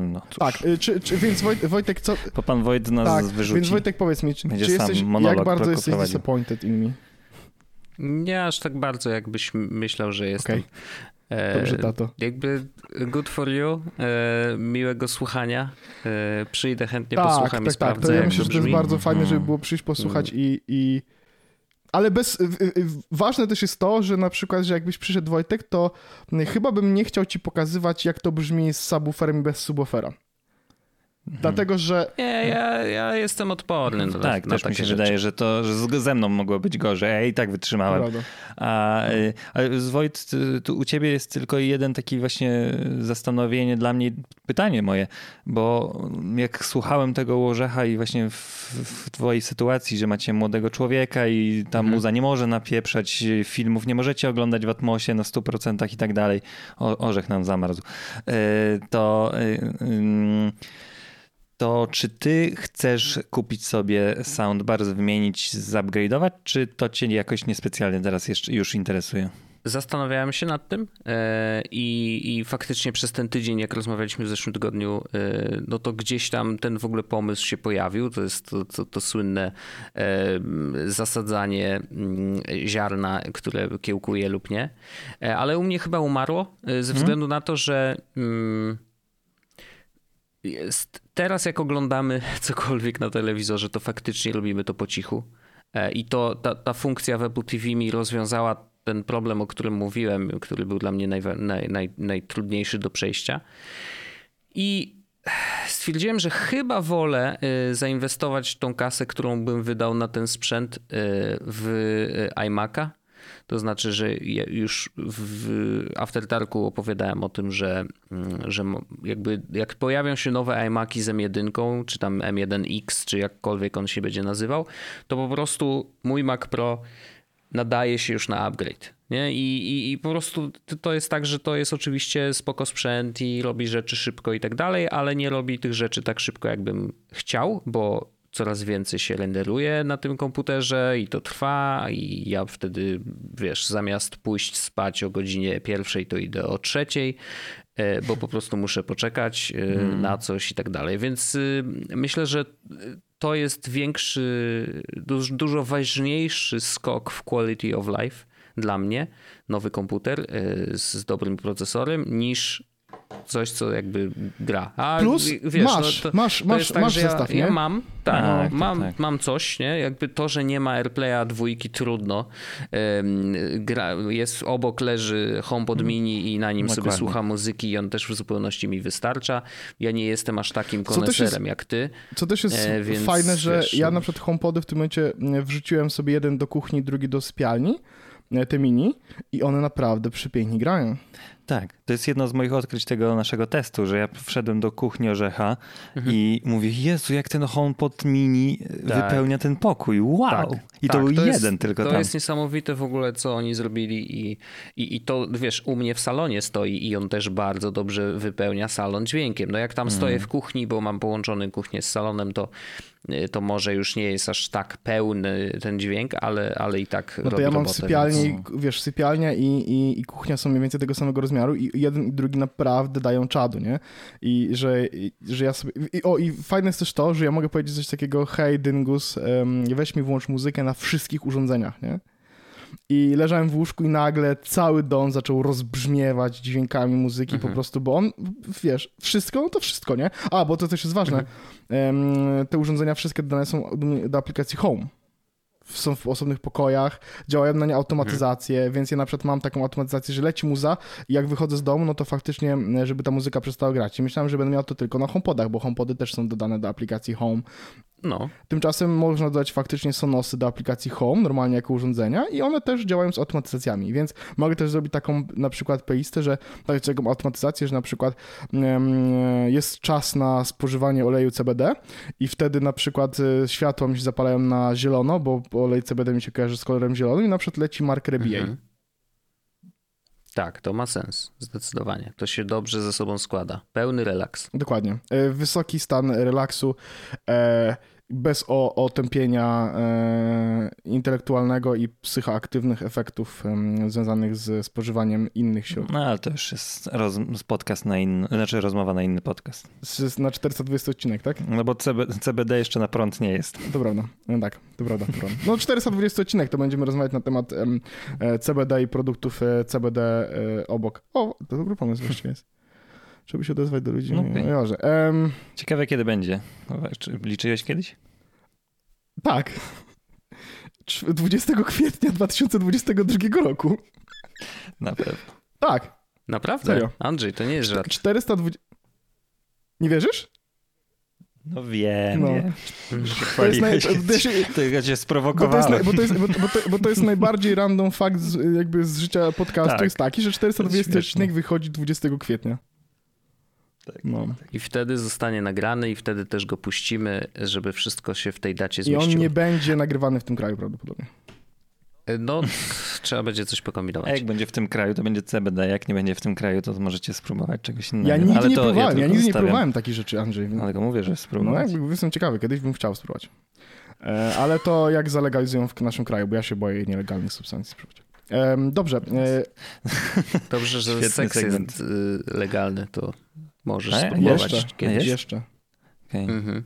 no cóż. Tak, y, czy, czy, więc Wojt, Wojtek, co... Bo pan Wojt nas tak, wyrzuci. więc Wojtek powiedz mi, czy, czy jesteś, jak bardzo jesteś disappointed in me? Nie aż tak bardzo, jakbyś myślał, że jestem. Okej. E, Dobrze, tato. Jakby good for you, e, miłego słuchania. E, przyjdę chętnie, Tak, posłucham tak, i sprawdzę, tak. To ja myślę, że to jest bardzo fajne, żeby Mhm. było przyjść, posłuchać Mm. i, i... Ale bez... Ważne też jest to, że na przykład, że jakbyś przyszedł Wojtek, to chyba bym nie chciał ci pokazywać, jak to brzmi z subwooferem i bez subwoofera. Mhm. Dlatego, że Nie, ja, ja jestem odporny na, Tak, na też takie mi się rzeczy. wydaje, że to że ze mną mogło być gorzej. Ja i tak wytrzymałem. A, y, a z Wojt, y, tu u ciebie jest tylko jeden taki właśnie zastanowienie dla mnie, pytanie moje, bo jak słuchałem tego Łorzecha i właśnie w, w twojej sytuacji, że macie młodego człowieka i ta Mhm. muza nie może napieprzać filmów, nie możecie oglądać w Atmosie na 100% i tak dalej, o, Orzech nam zamarzł, y, to... y, ym, to czy ty chcesz kupić sobie soundbar, wymienić, zupgrade'ować, czy to cię jakoś niespecjalnie teraz jeszcze już interesuje? Zastanawiałem się nad tym e, i, i faktycznie przez ten tydzień, jak rozmawialiśmy w zeszłym tygodniu, e, no to gdzieś tam ten w ogóle pomysł się pojawił. To jest to, to, to słynne e, zasadzanie mm, ziarna, które kiełkuje lub nie. Ale u mnie chyba umarło ze względu na to, że mm, jest, teraz jak oglądamy *laughs* cokolwiek na telewizorze, to faktycznie robimy to po cichu. E, I to ta, ta funkcja w Apple TV mi rozwiązała ten problem, o którym mówiłem, który był dla mnie naj, naj, naj, najtrudniejszy do przejścia. I stwierdziłem, że chyba wolę y, zainwestować tą kasę, którą bym wydał na ten sprzęt y, w y, iMac'a. To znaczy, że ja już w After Darku opowiadałem o tym, że, mm, że jakby jak pojawią się nowe iMaki z M1, czy tam M1X, czy jakkolwiek on się będzie nazywał, to po prostu mój Mac Pro nadaje się już na upgrade. Nie? I, i, I po prostu to jest tak, że to jest oczywiście spoko sprzęt i robi rzeczy szybko i tak dalej, ale nie robi tych rzeczy tak szybko, jakbym chciał, bo coraz więcej się renderuje na tym komputerze i to trwa i ja wtedy, wiesz, zamiast pójść spać o godzinie pierwszej, to idę o trzeciej, e, bo po prostu muszę poczekać e, na coś i tak dalej. Więc y, myślę, że to jest większy, duż, dużo ważniejszy skok w quality of life dla mnie, nowy komputer y, z dobrym procesorem, niż coś, co jakby gra. A Plus wiesz, masz, no to, masz, to masz, tak, masz że zestaw, ja, nie? ja mam, tak, Tak, no, mam, tak. mam coś, nie? Jakby to, że nie ma AirPlaya dwójki, trudno. Ym, gra, jest obok leży HomePod Mini i na nim sobie Dokładnie. słucha muzyki i on też w zupełności mi wystarcza. Ja nie jestem aż takim koneserem jak ty. Co też jest E, więc fajne, że wiesz, ja na przykład HomePody w tym momencie m, wrzuciłem sobie jeden do kuchni, drugi do sypialni, e, te mini i one naprawdę przepięknie grają. Tak, to jest jedno z moich odkryć tego naszego testu, że ja wszedłem do kuchni Orzecha i mówię, Jezu, jak ten HomePod mini Tak. wypełnia ten pokój, wow! Tak, I to tak, był jeden jest, tylko to tam. jest niesamowite w ogóle, co oni zrobili i, i, i to, wiesz, u mnie w salonie stoi i on też bardzo dobrze wypełnia salon dźwiękiem. No jak tam Mhm. stoję w kuchni, bo mam połączony kuchnię z salonem, to, to może już nie jest aż tak pełny ten dźwięk, ale, ale i tak No to ja mam robotę, sypialnię, więc- wiesz, sypialnia i, i, i kuchnia są mniej więcej tego samego rozmiaru i jeden i drugi naprawdę dają czadu, nie? I że, i, że ja sobie... I, o, i fajne jest też to, że ja mogę powiedzieć coś takiego, hej Dyngus, em, weź mi włącz muzykę na wszystkich urządzeniach, nie? I leżałem w łóżku i nagle cały dom zaczął rozbrzmiewać dźwiękami muzyki po Mhm. prostu, bo on, wiesz, wszystko, no to wszystko, nie? A, bo to też jest ważne. Em, te urządzenia wszystkie dodane są do aplikacji Home. Są w osobnych pokojach, działają na nie automatyzacje, więc ja na przykład mam taką automatyzację, że leci muza i jak wychodzę z domu, no to faktycznie, m, żeby ta muzyka przestała grać. I myślałem, że będę miał to tylko na HomePodach, bo HomePody też są dodane do aplikacji Home. No, Tymczasem można dodać faktycznie Sonosy do aplikacji Home, normalnie jako urządzenia i one też działają z automatyzacjami, więc mogę też zrobić taką na przykład playlistę, że tak taką automatyzację, że na przykład jest czas na spożywanie oleju CBD i wtedy na przykład e, światła mi się zapalają na zielono, bo olej CBD mi się kojarzy z kolorem zielonym i na przykład leci Mark Rebier. Mhm. Tak, to ma sens, zdecydowanie. To się dobrze ze sobą składa. Pełny relaks. Dokładnie. E, wysoki stan relaksu. E, bez o, otępienia e, intelektualnego i psychoaktywnych efektów e, związanych z spożywaniem innych środków. No ale to już jest roz, podcast na inny, znaczy rozmowa na inny podcast. Na 420 odcinek, tak? No bo CB, CBD jeszcze na prąd nie jest. To prawda, no tak, to prawda, to prawda. No 420 odcinek to będziemy rozmawiać na temat e, CBD i produktów e, CBD e, obok. O, to dobry pomysł właściwie jest żeby się odezwać do ludzi. No okay. Um, Ciekawe, kiedy będzie. Czy liczyłeś kiedyś? Tak. 20 kwietnia 2022 roku. Na pewno. Tak. Naprawdę? Serio. Andrzej, to nie jest żart. 420... Nie wierzysz? No wiem, no. To jest naj... cię sprowokowałem. Bo to, jest, bo, to jest, bo, to, bo to jest najbardziej random fakt z, jakby z życia podcastu tak. jest taki, że 420 odcinek wychodzi 20 kwietnia. Tak, no. Tak. I wtedy zostanie nagrany i wtedy też go puścimy, żeby wszystko się w tej dacie zmieściło. I on nie będzie nagrywany w tym kraju prawdopodobnie. No, *laughs* trzeba będzie coś pokombinować. A jak będzie w tym kraju, to będzie CBD. Jak nie będzie w tym kraju, to możecie spróbować czegoś innego. Ja nigdy Ale nie to, próbowałem, ja, ja nigdy nie próbowałem takich rzeczy, Andrzej. Ale go mówię, że spróbować. No, jestem ciekawy, kiedyś bym chciał spróbować. E, ale to jak zalegalizują w naszym kraju, bo ja się boję nielegalnych substancji spróbować. Dobrze. E, Dobrze, że *laughs* seks segment. jest y, legalny, to Możesz A, spróbować jeszcze, kiedyś. Jeszcze. Okay. Mhm.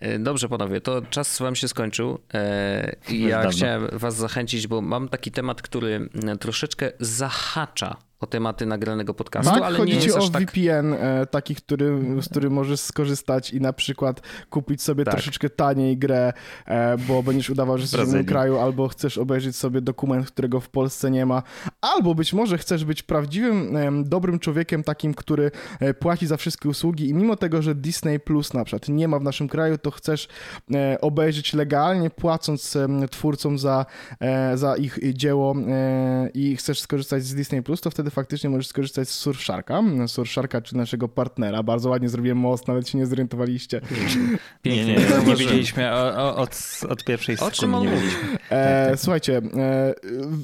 E, dobrze, panowie, to czas wam się skończył. E, ja chciałem was zachęcić, bo mam taki temat, który troszeczkę zahacza o tematy nagranego podcastu, tak, ale chodzi nie ci o tak... VPN e, taki, który, z którym możesz skorzystać i na przykład kupić sobie tak. troszeczkę taniej grę, e, bo będziesz udawał, że jesteś w innym kraju, albo chcesz obejrzeć sobie dokument, którego w Polsce nie ma, albo być może chcesz być prawdziwym, e, dobrym człowiekiem, takim, który e, płaci za wszystkie usługi i mimo tego, że Disney Plus na przykład nie ma w naszym kraju, to chcesz obejrzeć legalnie, płacąc twórcom za, za ich dzieło i chcesz skorzystać z Disney Plus, to wtedy wtedy faktycznie możesz skorzystać z Surfsharka, Surfsharka czy naszego partnera. Bardzo ładnie zrobiłem most, nawet się nie zorientowaliście. Pięknie, nie, nie, *laughs* nie wiedzieliśmy od, od pierwszej o sekundy. Nie wiedzieliśmy. E, tak, tak. Słuchajcie, e,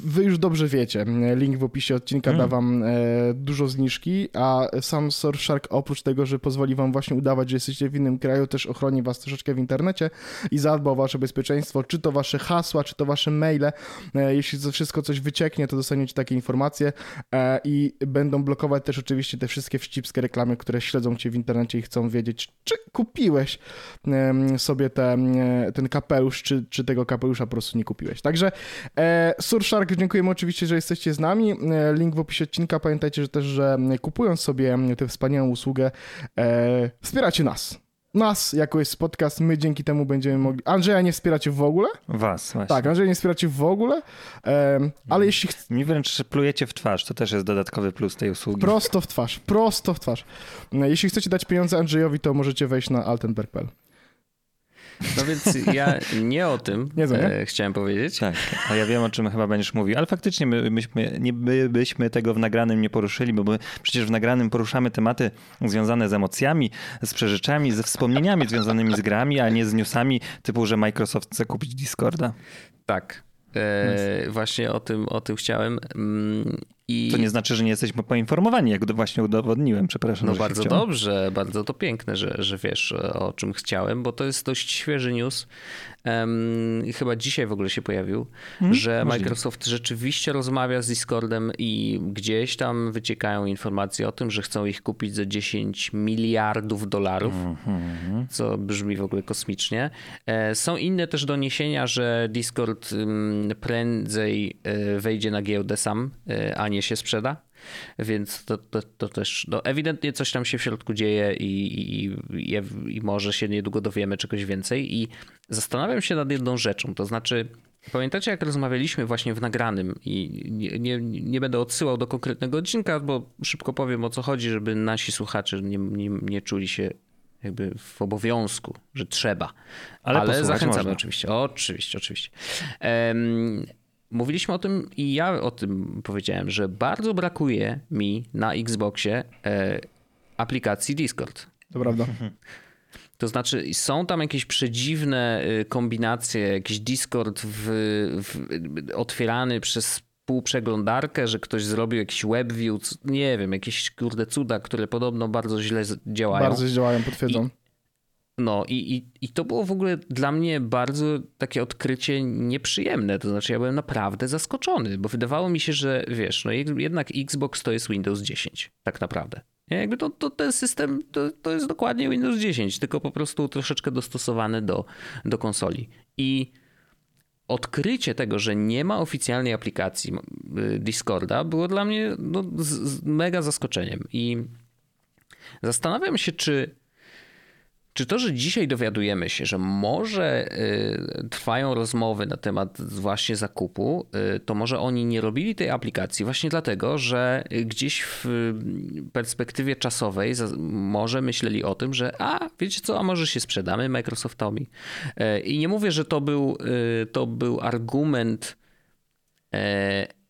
wy już dobrze wiecie, link w opisie odcinka hmm. da wam e, dużo zniżki, a sam Surfshark oprócz tego, że pozwoli wam właśnie udawać, że jesteście w innym kraju, też ochroni was troszeczkę w internecie i zadba o wasze bezpieczeństwo, czy to wasze hasła, czy to wasze maile. E, jeśli to wszystko coś wycieknie, to dostaniecie takie informacje. E, i będą blokować też oczywiście te wszystkie wścibskie reklamy, które śledzą cię w internecie i chcą wiedzieć, czy kupiłeś sobie te, ten kapelusz, czy, czy tego kapelusza po prostu nie kupiłeś. Także e, dziękujemy oczywiście, że jesteście z nami. E, link w opisie odcinka. Pamiętajcie że też, że kupując sobie tę wspaniałą usługę, e, wspieracie nas nas jako jest podcast, my dzięki temu będziemy mogli... Andrzeja nie wspieracie w ogóle? Was, właśnie. Tak, Andrzeja nie wspieracie w ogóle, um, ale jeśli... Mi wręcz plujecie w twarz, to też jest dodatkowy plus tej usługi. Prosto w twarz, prosto w twarz. Jeśli chcecie dać pieniądze Andrzejowi, to możecie wejść na altenberg.pl. No więc ja nie o tym nie e, chciałem powiedzieć. Tak, a ja wiem o czym chyba będziesz mówił, ale faktycznie my, myśmy, nie, my byśmy tego w nagranym nie poruszyli, bo my przecież w nagranym poruszamy tematy związane z emocjami, z przeżyczami, ze wspomnieniami związanymi z grami, a nie z newsami typu, że Microsoft chce kupić Discorda. Tak, E, właśnie o tym, o tym chciałem. I... To nie znaczy, że nie jesteśmy poinformowani, jak właśnie udowodniłem, przepraszam. No bardzo dobrze, bardzo to piękne, że, że wiesz o czym chciałem, bo to jest dość świeży news i chyba dzisiaj w ogóle się pojawił, hmm? że Microsoft rzeczywiście rozmawia z Discordem i gdzieś tam wyciekają informacje o tym, że chcą ich kupić za 10 miliardów dolarów, hmm. co brzmi w ogóle kosmicznie. E, są inne też doniesienia, że Discord prędzej e, wejdzie na giełdę sam, e, a nie się sprzeda. Więc to, to, to też no, ewidentnie coś tam się w środku dzieje i, i, i, i może się niedługo dowiemy czegoś więcej. I zastanawiam się nad jedną rzeczą, to znaczy. Pamiętacie, jak rozmawialiśmy właśnie w nagranym i nie, nie, nie, będę odsyłał do konkretnego odcinka, bo szybko powiem o co chodzi, żeby nasi słuchacze nie, nie, nie czuli się jakby w obowiązku, że trzeba. Ale, Ale zachęcamy można. oczywiście. Oczywiście, oczywiście. Um, mówiliśmy o tym i ja o tym powiedziałem, że bardzo brakuje mi na Xboxie e, aplikacji Discord. To prawda. To znaczy, są tam jakieś przedziwne e, kombinacje, jakiś Discord w, w, otwierany przez półprzeglądarkę, że ktoś zrobił jakiś WebView, nie wiem, jakieś kurde cuda, które podobno bardzo źle działają. Bardzo źle działają, potwierdzam. I, no i, i, i to było w ogóle dla mnie bardzo takie odkrycie nieprzyjemne. To znaczy ja byłem naprawdę zaskoczony, bo wydawało mi się, że wiesz, no jednak Xbox to jest Windows 10 tak naprawdę. Jakby to, to ten system to, to jest dokładnie Windows 10, tylko po prostu troszeczkę dostosowany do, do konsoli. I odkrycie tego, że nie ma oficjalnej aplikacji y, Discorda było dla mnie no, z, z mega zaskoczeniem. I zastanawiam się, czy czy to, że dzisiaj dowiadujemy się, że może y, trwają rozmowy na temat właśnie zakupu, y, to może oni nie robili tej aplikacji właśnie dlatego, że gdzieś w perspektywie czasowej może myśleli o tym, że a wiecie co, a może się sprzedamy Microsoftowi. Y, I nie mówię, że to był, to był argument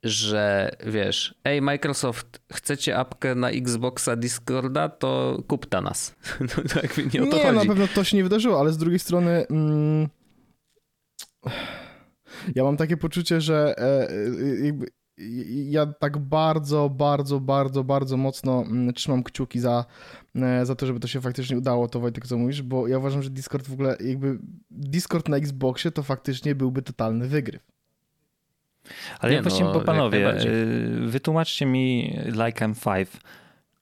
że wiesz, ej Microsoft, chcecie apkę na Xboxa Discorda, to kupta nas. *laughs* No, jakby nie o to nie, chodzi. na pewno to się nie wydarzyło, ale z drugiej strony mm, ja mam takie poczucie, że e, e jakby ja tak bardzo, bardzo, bardzo, bardzo mocno mm, trzymam kciuki za, e, za to, żeby to się faktycznie udało, to Wojtek, co mówisz, bo ja uważam, że Discord w ogóle, jakby Discord na Xboxie to faktycznie byłby totalny wygryw. Ale nie, ja właśnie, no, bo panowie, y, wytłumaczcie mi Like I'm Five.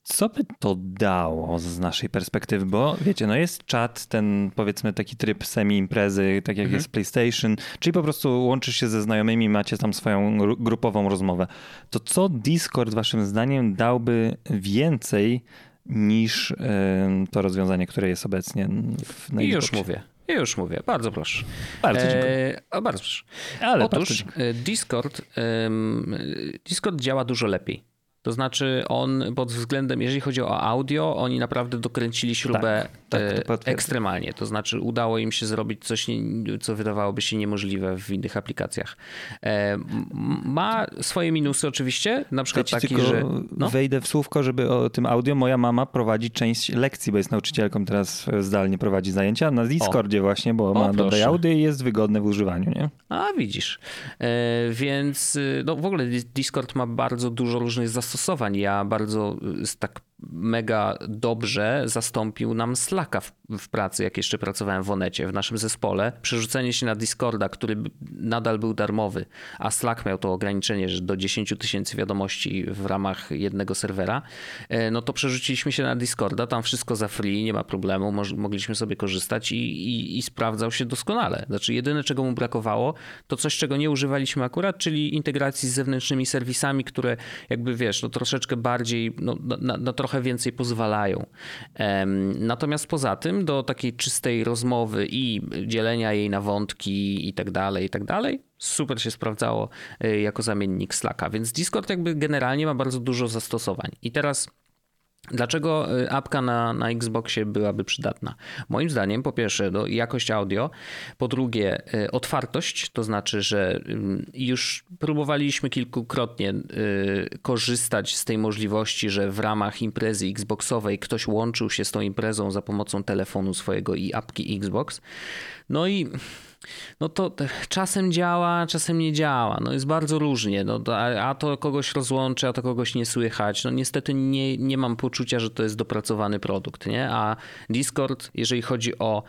Co by to dało z naszej perspektywy? Bo wiecie, no jest czat, ten powiedzmy taki tryb semi-imprezy, tak jak mhm. jest PlayStation, czyli po prostu łączysz się ze znajomymi, macie tam swoją grupową rozmowę. To co Discord waszym zdaniem dałby więcej niż y, to rozwiązanie, które jest obecnie w, na I już mówię. Już mówię, bardzo proszę. Bardzo dziękuję. E, bardzo proszę. Ale Otóż e, Discord, Discord działa dużo lepiej. To znaczy on pod względem, jeżeli chodzi o audio, oni naprawdę dokręcili śrubę tak, tak, to ekstremalnie. To znaczy udało im się zrobić coś, co wydawałoby się niemożliwe w innych aplikacjach. E, ma swoje minusy oczywiście, na przykład ja taki, że... No? Wejdę w słówko, żeby o tym audio. Moja mama prowadzi część lekcji, bo jest nauczycielką, teraz zdalnie prowadzi zajęcia na Discordzie o. właśnie, bo o, ma dobre audio i jest wygodne w używaniu, nie? A widzisz. E, więc no w ogóle Discord ma bardzo dużo różnych zastosowań. Ja bardzo tak mega dobrze zastąpił nam Slacka w, w, pracy, jak jeszcze pracowałem w Onecie, w naszym zespole. Przerzucenie się na Discorda, który nadal był darmowy, a Slack miał to ograniczenie, że do 10 tysięcy wiadomości w ramach jednego serwera, e, no to przerzuciliśmy się na Discorda, tam wszystko za free, nie ma problemu, mogliśmy sobie korzystać i, i, i sprawdzał się doskonale. Znaczy jedyne, czego mu brakowało, to coś, czego nie używaliśmy akurat, czyli integracji z zewnętrznymi serwisami, które jakby wiesz, no troszeczkę bardziej, no, na, na trochę trochę więcej pozwalają. Natomiast poza tym, do takiej czystej rozmowy i dzielenia jej na wątki i tak dalej, i tak dalej, super się sprawdzało e, jako zamiennik Slacka. Więc Discord jakby generalnie ma bardzo dużo zastosowań. I teraz Dlaczego y, apka na, na Xboxie byłaby przydatna? Moim zdaniem, po pierwsze, no, jakość audio, po drugie, y, otwartość, to znaczy, że już próbowaliśmy kilkukrotnie y, korzystać z tej możliwości, że w ramach imprezy Xboxowej ktoś łączył się z tą imprezą za pomocą telefonu swojego i apki Xbox. No i no to czasem działa, czasem nie działa. No jest bardzo różnie. No, a to kogoś rozłączy, a to kogoś nie słychać. No niestety nie, nie mam poczucia, że to jest dopracowany produkt, nie? A Discord, jeżeli chodzi o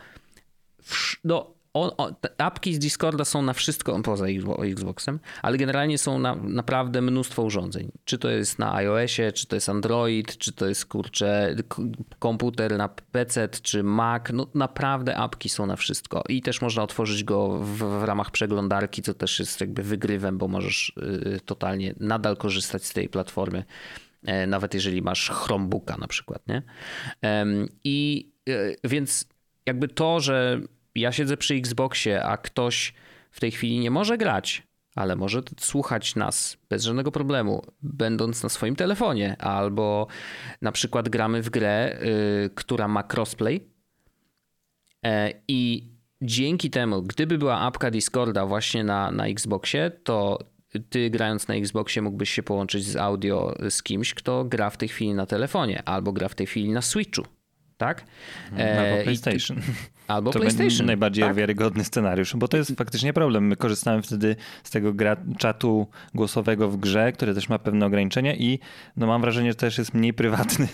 no, on, on, apki z Discorda są na wszystko poza Xboxem, ale generalnie są na naprawdę mnóstwo urządzeń. Czy to jest na iOSie, czy to jest Android, czy to jest kurczę komputer na PC, czy Mac. No naprawdę apki są na wszystko i też można otworzyć go w, w ramach przeglądarki, co też jest jakby wygrywem, bo możesz y, totalnie nadal korzystać z tej platformy, e, nawet jeżeli masz Chromebooka na przykład, nie? I y, więc jakby to, że ja siedzę przy Xboxie, a ktoś w tej chwili nie może grać, ale może słuchać nas bez żadnego problemu, będąc na swoim telefonie, albo na przykład gramy w grę, yy, która ma crossplay yy, i dzięki temu, gdyby była apka Discorda właśnie na, na Xboxie, to ty grając na Xboxie mógłbyś się połączyć z audio z kimś, kto gra w tej chwili na telefonie albo gra w tej chwili na Switchu, tak? Albo PlayStation. Albo to PlayStation. najbardziej tak? wiarygodny scenariusz, bo to jest faktycznie problem. My korzystamy wtedy z tego gra, czatu głosowego w grze, który też ma pewne ograniczenia i no mam wrażenie, że też jest mniej prywatny.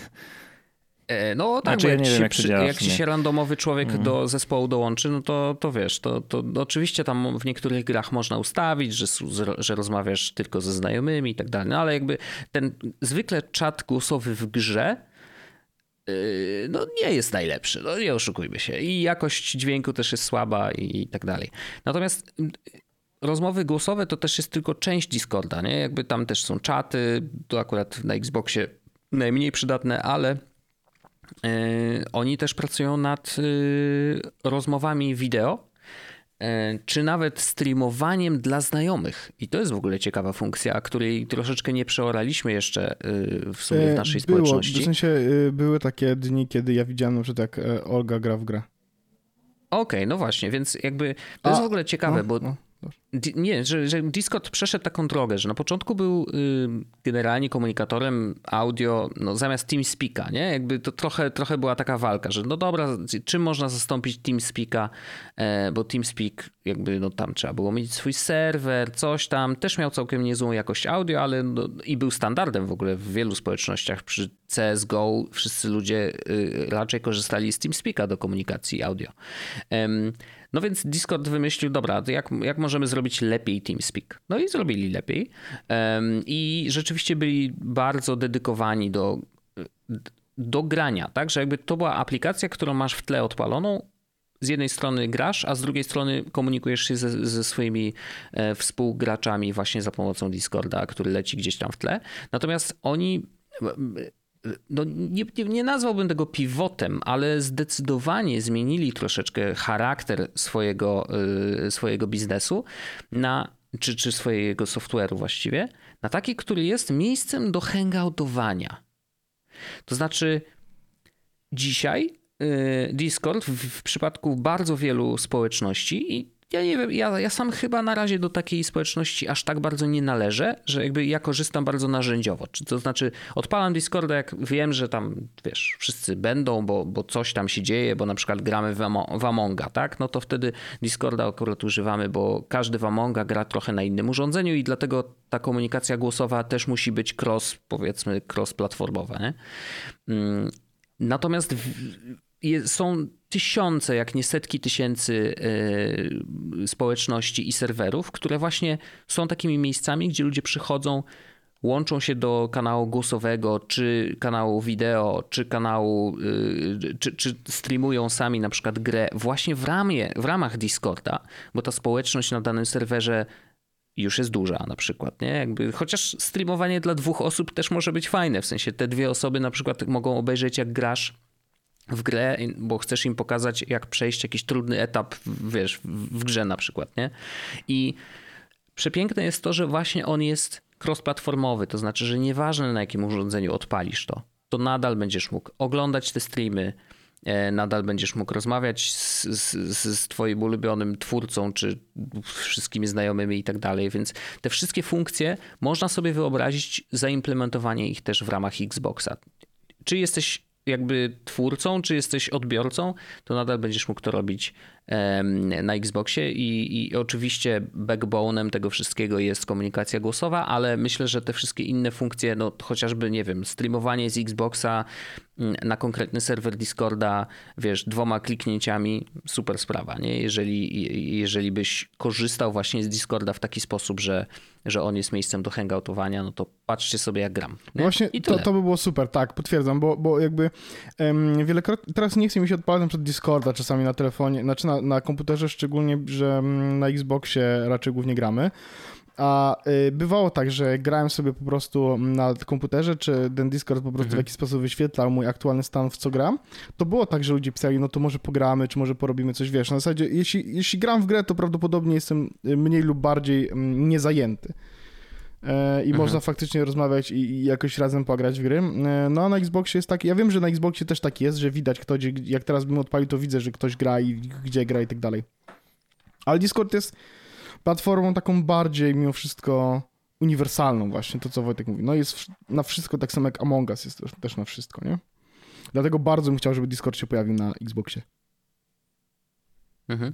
E, no tak, znaczy, ja jak, wiem, jak, się, jak ci się randomowy człowiek mm. do zespołu dołączy, no to, to wiesz, to, to oczywiście tam w niektórych grach można ustawić, że, że rozmawiasz tylko ze znajomymi i tak dalej, no ale jakby ten zwykle czat głosowy w grze no nie jest najlepszy, no nie oszukujmy się. I jakość dźwięku też jest słaba i tak dalej. Natomiast rozmowy głosowe to też jest tylko część Discorda, nie? Jakby tam też są czaty, to akurat na Xboxie najmniej przydatne, ale E, oni też pracują nad e, rozmowami wideo, czy nawet streamowaniem dla znajomych. I to jest w ogóle ciekawa funkcja, której troszeczkę nie przeoraliśmy jeszcze w sumie w naszej Było, społeczności. W sensie były takie dni, kiedy ja widziałem, że tak Olga gra w grę. Okej, okay, no właśnie, więc jakby to A, jest w ogóle ciekawe, no, bo no. Nie, że, że, Discord przeszedł taką drogę, że na początku był y, generalnie komunikatorem audio no, zamiast TeamSpeaka, nie? Jakby to trochę, trochę była taka walka, że no dobra, czym można zastąpić TeamSpeaka, e, bo TeamSpeak jakby no tam trzeba było mieć swój serwer, coś tam, też miał całkiem niezłą jakość audio, ale no, i był standardem w ogóle w wielu społecznościach. Przy CSGO wszyscy ludzie y, raczej korzystali z TeamSpeaka do komunikacji audio. No więc Discord wymyślił, dobra, jak, jak możemy zrobić lepiej TeamSpeak? No i zrobili lepiej. I rzeczywiście byli bardzo dedykowani do, do grania, tak? Że jakby to była aplikacja, którą masz w tle odpaloną, z jednej strony grasz, a z drugiej strony komunikujesz się ze, ze, swoimi e, współgraczami właśnie za pomocą Discorda, który leci gdzieś tam w tle. Natomiast oni no nie, nie, nazwałbym tego pivotem, ale zdecydowanie zmienili troszeczkę charakter swojego, y, swojego biznesu na, czy, czy swojego software'u właściwie, na taki, który jest miejscem do hangoutowania. To znaczy dzisiaj y, Discord w, w przypadku bardzo wielu społeczności i ja nie wiem, ja, ja sam chyba na razie do takiej społeczności aż tak bardzo nie należę, że jakby ja korzystam bardzo narzędziowo. Czy to znaczy odpalam Discorda, jak wiem, że tam, wiesz, wszyscy będą, bo, bo coś tam się dzieje, bo na przykład gramy w, w Amonga, tak? No to wtedy Discorda akurat używamy, bo każdy w Amonga gra trochę na innym urządzeniu i dlatego ta komunikacja głosowa też musi być cross, powiedzmy, cross-platformowa? Mm, natomiast są tysiące, jak nie setki tysięcy e, społeczności i serwerów, które właśnie są takimi miejscami, gdzie ludzie przychodzą, łączą się do kanału głosowego, czy kanału wideo, czy kanału, e, czy, czy streamują sami na przykład grę właśnie w, ramie, w ramach Discorda, bo ta społeczność na danym serwerze już jest duża na przykład, nie? Jakby, chociaż streamowanie dla dwóch osób też może być fajne, w sensie te dwie osoby na przykład mogą obejrzeć jak grasz w grę, bo chcesz im pokazać, jak przejść jakiś trudny etap, wiesz, w grze na przykład, nie? I przepiękne jest to, że właśnie on jest cross-platformowy, to znaczy, że nieważne na jakim urządzeniu odpalisz to, to nadal będziesz mógł oglądać te streamy, e, nadal będziesz mógł rozmawiać z, z, z twoim ulubionym twórcą, czy wszystkimi znajomymi i tak dalej, więc te wszystkie funkcje można sobie wyobrazić zaimplementowanie ich też w ramach Xboxa. Czy jesteś jakby twórcą, czy jesteś odbiorcą, to nadal będziesz mógł to robić na Xboxie i, i oczywiście backbone'em tego wszystkiego jest komunikacja głosowa, ale myślę, że te wszystkie inne funkcje, no chociażby, nie wiem, streamowanie z Xboxa mm, na konkretny serwer Discorda, wiesz, dwoma kliknięciami, super sprawa, nie? Jeżeli, jeżeli byś korzystał właśnie z Discorda w taki sposób, że, że on jest miejscem do hangoutowania, no to patrzcie sobie jak gram. Nie? Właśnie to, to by było super, tak, potwierdzam, bo, bo jakby um, wielokrotnie, teraz nie chcę mi się odpalać przed Discorda czasami na telefonie, znaczy na, na komputerze, szczególnie, że mm, na Xboxie raczej głównie gramy. A y, bywało tak, że grałem sobie po prostu na komputerze, czy ten Discord po prostu mhm. w jakiś sposób wyświetlał mój aktualny stan, w co gram. To było tak, że ludzie pisali, no to może pogramy, czy może porobimy coś, wiesz. Na zasadzie, jeśli, jeśli gram w grę, to prawdopodobnie jestem y, mniej lub bardziej mm, niezajęty. E, i mhm. można faktycznie rozmawiać i, i, jakoś razem pograć w gry. E, no a na Xboxie jest tak, ja wiem, że na Xboxie też tak jest, że widać kto, jak teraz bym odpalił, to widzę, że ktoś gra i gdzie gra i tak dalej. Ale Discord jest platformą taką bardziej mimo wszystko uniwersalną właśnie, to co Wojtek mówi. No jest na wszystko, tak samo jak Among Us jest też na wszystko, nie? Dlatego bardzo bym chciał, żeby Discord się pojawił na Xboxie. Mhm.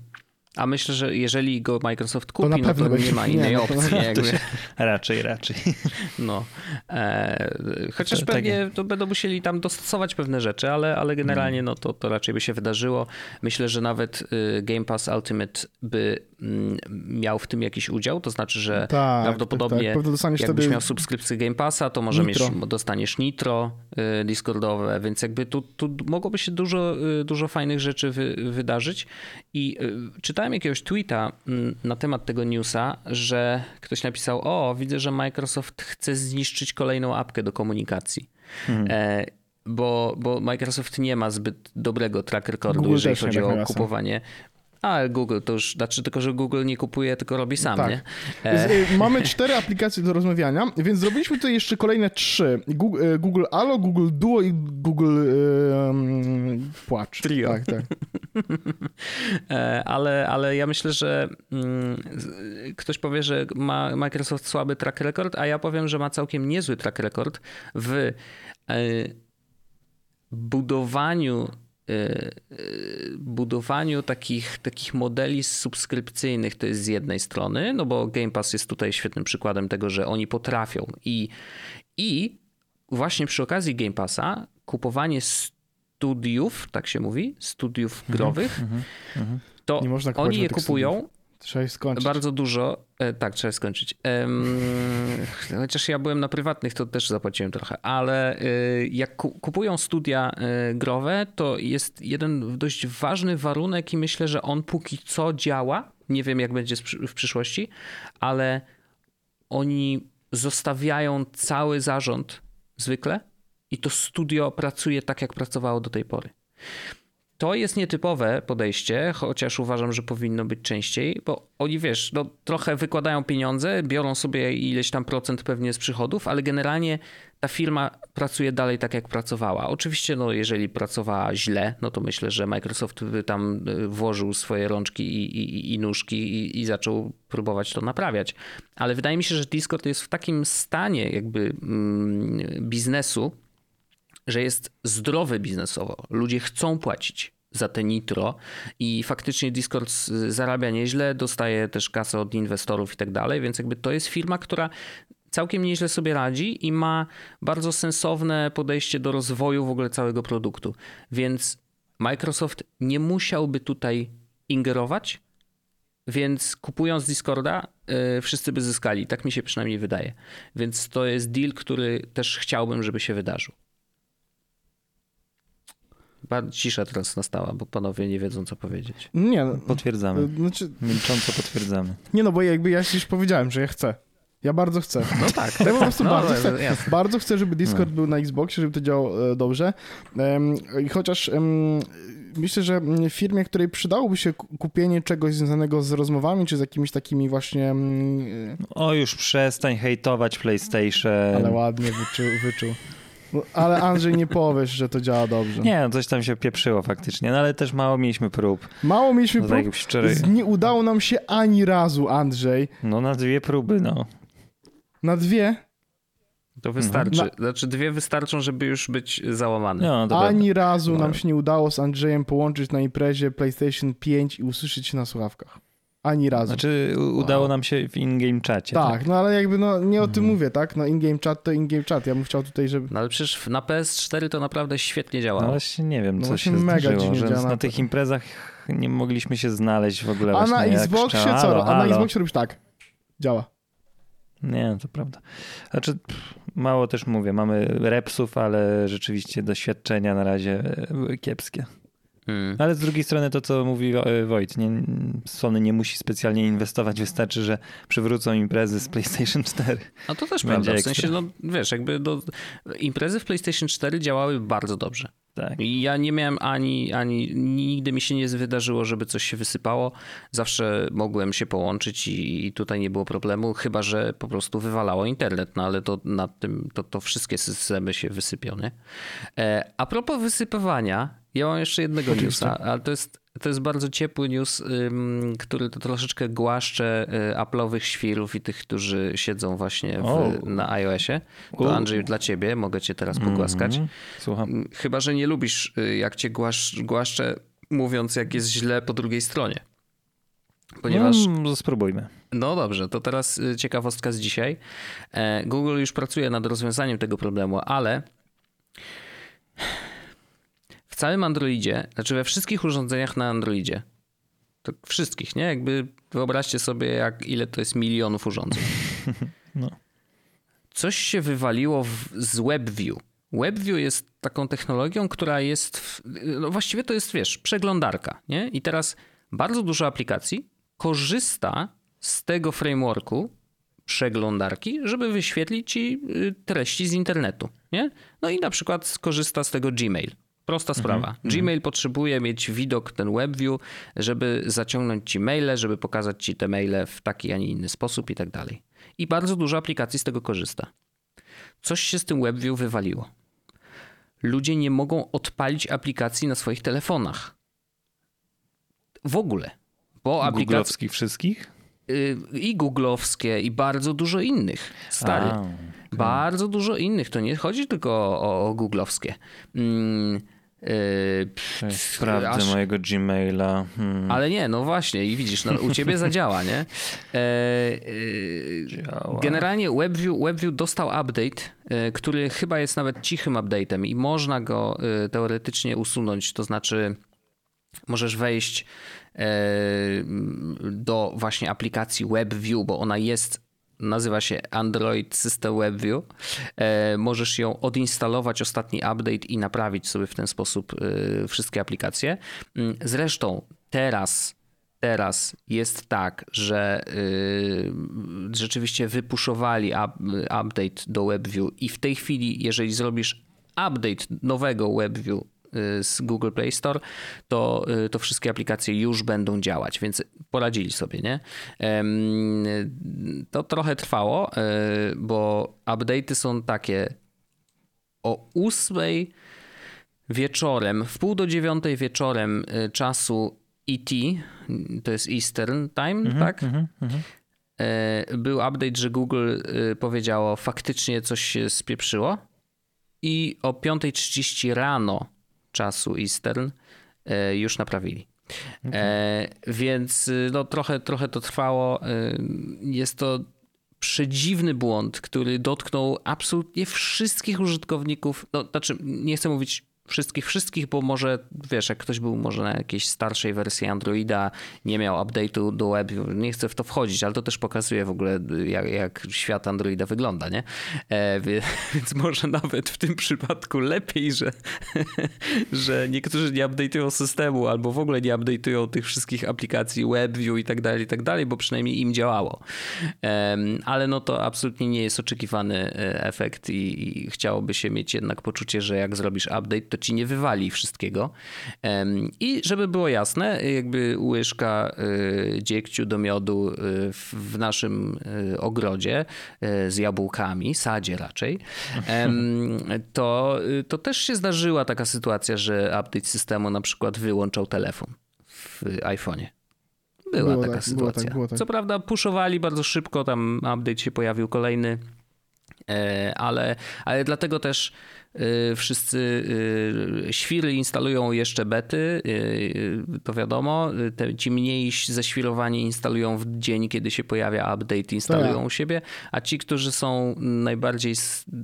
A myślę, że jeżeli go Microsoft kupi, to, no to nie ma innej nie, opcji. *laughs* No, się, raczej, raczej. *laughs* No. E, chociaż to, pewnie tak. to będą musieli tam dostosować pewne rzeczy, ale, ale generalnie no, to, to raczej by się wydarzyło. Myślę, że nawet y, Game Pass Ultimate by mm, miał w tym jakiś udział, to znaczy, że tak, prawdopodobnie tak, tak. jakbyś miał subskrypcję Game Passa, to może mieć, dostaniesz Nitro y, Discordowe, więc jakby tu, tu mogłoby się dużo, y, dużo fajnych rzeczy wy, wydarzyć i czytałem czytałem jakiegoś tweeta mm, na temat tego newsa, że ktoś napisał: O, widzę, że Microsoft chce zniszczyć kolejną apkę do komunikacji. Hmm. E, bo, bo Microsoft nie ma zbyt dobrego track recordu, jeżeli chodzi o kupowanie. A Google to już, znaczy tylko, że Google nie kupuje, tylko robi sam, tak. nie? E... Y, mamy cztery aplikacje do rozmawiania, więc zrobiliśmy tutaj jeszcze kolejne trzy. Google, y, Google Allo, Google Duo i Google um, Płacz. Trio. Tak, tak. *laughs* *laughs* E, ale, ale ja myślę, że mm, ktoś powie, że ma Microsoft słaby track record, a ja powiem, że ma całkiem niezły track record w e, budowaniu e, budowaniu takich, takich modeli subskrypcyjnych. To jest z jednej strony, no bo Game Pass jest tutaj świetnym przykładem tego, że oni potrafią. I, i właśnie przy okazji Game Passa kupowanie studiów, tak się mówi, studiów mhm, growych, mm -hmm, to oni je kupują. Studiów. Trzeba skończyć. Bardzo dużo. E, tak, trzeba skończyć. *laughs* chociaż ja byłem na prywatnych, to też zapłaciłem trochę, ale e, jak kupują studia e, growe, to jest jeden dość ważny warunek i myślę, że on póki co działa. Nie wiem, jak będzie w przyszłości, ale oni zostawiają cały zarząd zwykle i to studio pracuje tak, jak pracowało do tej pory. To jest nietypowe podejście, chociaż uważam, że powinno być częściej, bo oni wiesz, no, trochę wykładają pieniądze, biorą sobie ileś tam procent pewnie z przychodów, ale generalnie ta firma pracuje dalej tak, jak pracowała. Oczywiście, no, jeżeli pracowała źle, no to myślę, że Microsoft by tam y, włożył swoje rączki i, i, i nóżki i, i, zaczął próbować to naprawiać. Ale wydaje mi się, że Discord jest w takim stanie jakby mm, biznesu, że jest zdrowy biznesowo. Ludzie chcą płacić za te nitro i faktycznie Discord zarabia nieźle, dostaje też kasę od inwestorów i tak dalej, więc jakby to jest firma, która całkiem nieźle sobie radzi i ma bardzo sensowne podejście do rozwoju w ogóle całego produktu. Więc Microsoft nie musiałby tutaj ingerować, więc kupując Discorda, yy, wszyscy by zyskali. Tak mi się przynajmniej wydaje. Więc to jest deal, który też chciałbym, żeby się wydarzył. Cisza teraz nastała, bo panowie nie wiedzą, co powiedzieć. Nie. No, Potwierdzamy. Znaczy... Milcząco potwierdzamy. Nie no, bo jakby ja już powiedziałem, że ja chcę. Ja bardzo chcę. No tak. Ja po prostu no, bardzo, chcę, bardzo chcę, żeby Discord no. był na Xboxie, żeby to działało e, dobrze. I chociaż myślę, że w firmie, której przydałoby się kupienie czegoś związanego z rozmowami, czy z jakimiś takimi właśnie... O, już przestań hejtować PlayStation. Ale ładnie wyczuł. wyczuł. No, ale Andrzej, nie powiesz, że to działa dobrze. Nie, no coś tam się pieprzyło faktycznie, no ale też mało mieliśmy prób. Mało mieliśmy no, tak prób? Tak Nie udało nam się ani razu, Andrzej. No na dwie próby, no. Na dwie? To wystarczy. Mhm. Znaczy dwie wystarczą, żeby już być załamany. No, Ani razu no. nam się nie udało z Andrzejem połączyć na imprezie PlayStation 5 i usłyszeć się na słuchawkach. Ani razu. Znaczy udało wow. nam się w in-game czacie. Tak, tak, no ale jakby no nie o tym mhm. mówię, tak? No in-game chat to in-game chat. Ja bym chciał tutaj, żeby... No ale przecież na PS4 to naprawdę świetnie działa. No właśnie nie wiem, no co się mega zdarzyło, że na, na tych imprezach nie mogliśmy się znaleźć w ogóle. A na Xboxie co? Halo, A na Xboxie robisz tak. Działa. Nie, to prawda. Znaczy, mało też mówię, mamy repsów, ale rzeczywiście doświadczenia na razie były kiepskie. Hmm. Ale z drugiej strony to, co mówi e, Wojt, nie, Sony nie musi specjalnie inwestować, wystarczy, że przywrócą imprezy z PlayStation 4. A to też prawda, w sensie, no wiesz, jakby do, imprezy w PlayStation 4 działały bardzo dobrze. Tak. I ja nie miałem ani, ani, nigdy mi się nie wydarzyło, żeby coś się wysypało. Zawsze mogłem się połączyć i, i tutaj nie było problemu, chyba że po prostu wywalało internet, no ale to nad tym, to, to wszystkie systemy się wysypią, nie? E, a propos wysypywania, ja mam jeszcze jednego Oczywiście. newsa, ale to jest, to jest bardzo ciepły news, który to troszeczkę głaszcze y, Apple'owych świrów i tych, którzy siedzą właśnie w, na iOSie. To Andrzej dla ciebie, mogę cię teraz pogłaskać. Mm, słucham. Chyba, że nie lubisz, y, jak cię głasz, głaszczę mówiąc, jak jest źle po drugiej stronie. Ponieważ. No, spróbujmy. No dobrze, to teraz y, ciekawostka z dzisiaj. E, Google już pracuje nad rozwiązaniem tego problemu, ale całym Androidzie, znaczy we wszystkich urządzeniach na Androidzie, to wszystkich, nie? Jakby wyobraźcie sobie, jak, ile to jest milionów urządzeń. *laughs* No. Coś się wywaliło w, z WebView. WebView jest taką technologią, która jest, w, no właściwie to jest, wiesz, przeglądarka, nie? I teraz bardzo dużo aplikacji korzysta z tego frameworku przeglądarki, żeby wyświetlić ci y, treści z internetu, nie? No i na przykład skorzysta z tego Gmail. Prosta mhm, sprawa. -hmm. Gmail potrzebuje mieć widok, ten WebView, żeby zaciągnąć ci maile, żeby pokazać ci te maile w taki, a nie inny sposób i tak dalej. I bardzo dużo aplikacji z tego korzysta. Coś się z tym WebView wywaliło. Ludzie nie mogą odpalić aplikacji na swoich telefonach. W ogóle. Bo aplikacji... wszystkich? Y, I googlowskie, i bardzo dużo innych. Stary. A, okay. Bardzo dużo innych. To nie chodzi tylko o, o googlowskie. Mm, Yy, Sprawdzę aż... mojego Gmaila. Hmm. Ale nie, no właśnie, i widzisz, no, u ciebie zadziała, nie? E, e, generalnie WebView, WebView dostał update, e, który chyba jest nawet cichym update'em i można go e, teoretycznie usunąć, to znaczy możesz wejść do właśnie aplikacji WebView, bo ona jest nazywa się Android System WebView. E, możesz ją odinstalować, ostatni update i naprawić sobie w ten sposób e, wszystkie aplikacje. Mm, zresztą teraz teraz jest tak, że y, rzeczywiście wypuszowali update do WebView i w tej chwili, jeżeli zrobisz update nowego WebView z Google Play Store, to, y, to wszystkie aplikacje już będą działać, więc poradzili sobie, nie? To trochę trwało, y, bo update'y są takie o 8 wieczorem, w pół do dziewiątej wieczorem czasu ET, to jest Eastern Time, -hmm, tak? Mm -hmm. Był update, że Google powiedziało faktycznie coś się spieprzyło i o 5.30 rano czasu Eastern e, już naprawili. Okay. E, więc y, no, trochę, trochę to trwało. E, jest to przedziwny błąd, który dotknął absolutnie wszystkich użytkowników. No, znaczy, nie chcę mówić wszystkich, wszystkich, bo może, wiesz, jak ktoś był może na jakiejś starszej wersji Androida, nie miał update'u do web, nie chcę w to wchodzić, ale to też pokazuje w ogóle, jak, jak świat Androida wygląda, nie? E, *laughs* więc może nawet w tym przypadku lepiej, że, *laughs* że niektórzy nie update'ują systemu, albo w ogóle nie update'ują tych wszystkich aplikacji WebView i tak dalej, i tak dalej, bo przynajmniej im działało. E, ale no to absolutnie nie jest oczekiwany e, efekt i, i chciałoby się mieć jednak poczucie, że jak zrobisz update, to ci nie wywali wszystkiego. I żeby było jasne, jakby łyżka y, dziegciu do miodu y, w naszym y, ogrodzie z jabłkami, sadzie raczej, *laughs* to, to też się zdarzyła taka sytuacja, że update systemu na przykład wyłączał telefon w iPhone'ie. Była było taka tak, sytuacja. Tak, tak. Co prawda puszowali bardzo szybko, tam update się pojawił kolejny, e, ale, ale dlatego też wszyscy y, świry instalują jeszcze bety, y, to wiadomo. Te, ci mniej ześwirowani instalują w dzień, kiedy się pojawia update, instalują u siebie, a ci, którzy są najbardziej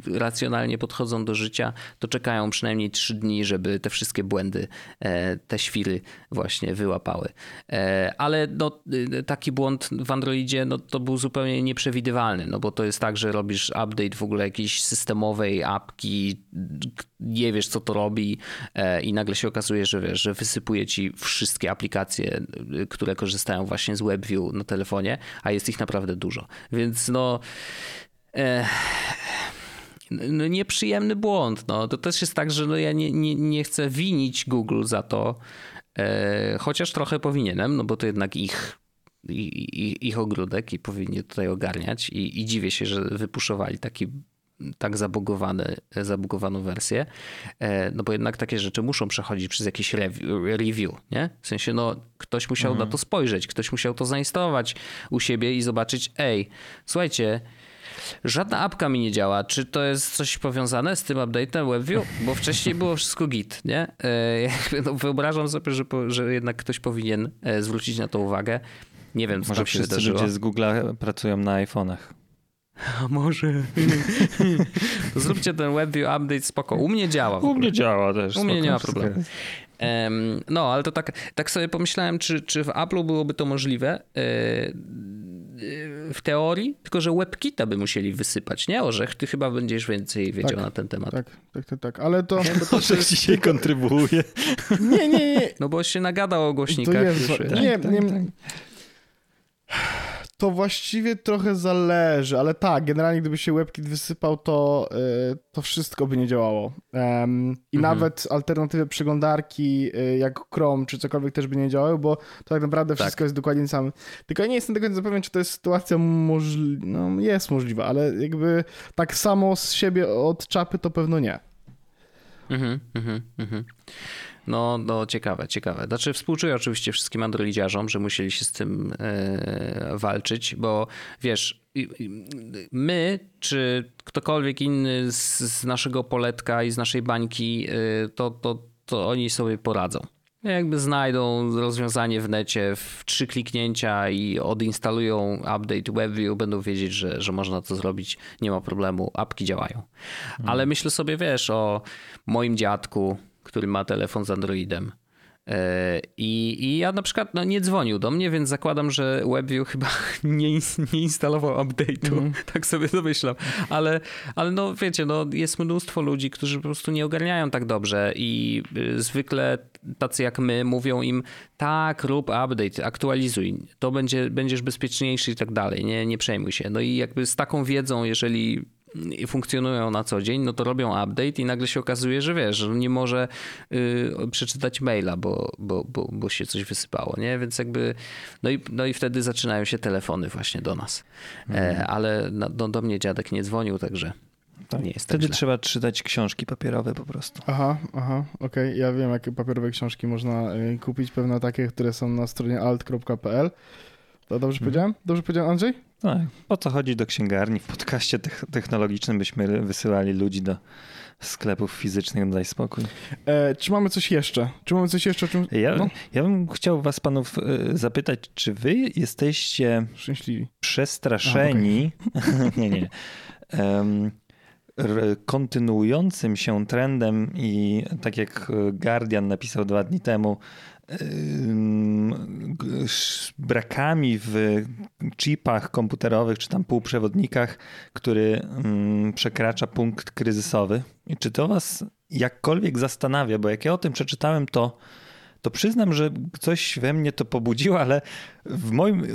racjonalnie podchodzą do życia, to czekają przynajmniej trzy dni, żeby te wszystkie błędy, e, te świry właśnie wyłapały. E, ale no, taki błąd w Androidzie no, to był zupełnie nieprzewidywalny, no bo to jest tak, że robisz update w ogóle jakiejś systemowej apki, nie wiesz, co to robi e, i nagle się okazuje, że wiesz, że wysypuje ci wszystkie aplikacje, e, które korzystają właśnie z WebView na telefonie, a jest ich naprawdę dużo. Więc no... E, no nieprzyjemny błąd. No. To też jest tak, że no ja nie, nie, nie chcę winić Google za to, e, chociaż trochę powinienem, no bo to jednak ich ich, ich ogródek i powinni tutaj ogarniać i, i dziwię się, że wypuszowali taki tak zabugowane, zabugowaną wersję, e, no bo jednak takie rzeczy muszą przechodzić przez jakiś review, nie? W sensie, no ktoś musiał mhm. na to spojrzeć, ktoś musiał to zainstalować u siebie i zobaczyć, ej, słuchajcie, Żadna apka mi nie działa. Czy to jest coś powiązane z tym update'em WebView? Bo wcześniej było wszystko git, nie? E, no, wyobrażam sobie, że, że jednak ktoś powinien e, zwrócić na to uwagę. Nie wiem, co Może tam się wszyscy wydarzyło. ludzie z Google'a pracują na iPhone'ach. A może. *laughs* zróbcie ten WebView update spoko. U mnie działa. U mnie działa też. U mnie nie ma problemu. Um, no, ale to tak, tak sobie pomyślałem, czy, czy w Apple'u byłoby to możliwe yy, w teorii, tylko że WebKita by musieli wysypać, nie? Orzech, ty chyba będziesz więcej wiedział Tak, na ten temat. Tak, tak, tak, tak. Ale to... To *laughs* Orzech dzisiaj kontrybuuje. *laughs* Nie, nie, nie. No bo się nagadał o głośnikach. Jest, już, wa- wiesz. nie, tak, nie, tak. To właściwie trochę zależy, ale tak, generalnie gdyby się WebKit wysypał, to, y, to wszystko by nie działało. I Mhm. nawet alternatywy przeglądarki y, jak Chrome czy cokolwiek też by nie działały, bo to tak naprawdę Tak. wszystko jest dokładnie samym. Tylko ja nie jestem do końca pewien, czy to jest sytuacja możliwa. No jest możliwa, ale jakby tak samo z siebie od czapy to pewno nie. Mhm, mhm, mhm. No, no, ciekawe, ciekawe. Znaczy, współczuję oczywiście wszystkim androidziarzom, że musieli się z tym e, walczyć, bo wiesz, my, czy ktokolwiek inny z, z naszego poletka i z naszej bańki, e, to, to, to oni sobie poradzą. Jakby znajdą rozwiązanie w necie w trzy kliknięcia i odinstalują update WebView, będą wiedzieć, że, że można to zrobić, nie ma problemu, apki działają. Ale myślę sobie, wiesz, o moim dziadku, który ma telefon z Androidem. E, I, I ja na przykład no, nie dzwonił do mnie, więc zakładam, że WebView chyba *laughs* nie, nie instalował update'u. Tak sobie domyślam. Ale, ale no wiecie, no, jest mnóstwo ludzi, którzy po prostu nie ogarniają tak dobrze i y, zwykle tacy jak my mówią im tak, rób update, aktualizuj, to będzie, będziesz bezpieczniejszy i tak dalej, nie, nie przejmuj się. No i jakby z taką wiedzą, jeżeli i funkcjonują na co dzień, no to robią update i nagle się okazuje, że wiesz, że nie może y, przeczytać maila, bo, bo, bo, bo się coś wysypało, nie? Więc jakby, no i, no i wtedy zaczynają się telefony właśnie do nas. E, ale no, do, do mnie dziadek nie dzwonił, także nie jest tak Wtedy źle. trzeba czytać książki papierowe po prostu. Aha, aha, okej. Ja wiem, jakie papierowe książki można y, kupić. Pewne takie, które są na stronie alt.pl. To dobrze powiedziałem? Dobrze powiedziałem, Andrzej? Tak. Po co chodzić do księgarni? W podcaście tech- technologicznym byśmy wysyłali ludzi do sklepów fizycznych, daj spokój. E, czy mamy coś jeszcze? Czy mamy coś jeszcze czym... Ja, No, ja bym chciał was panów e, zapytać, czy wy jesteście szczęśliwi. przestraszeni, *laughs* nie, nie, em, r- kontynuującym się trendem i tak jak Guardian napisał dwa dni temu, brakami w chipach komputerowych czy tam półprzewodnikach, który przekracza punkt kryzysowy. I czy to was jakkolwiek zastanawia? Bo jak ja o tym przeczytałem, to to przyznam, że coś we mnie to pobudziło, ale w moim e,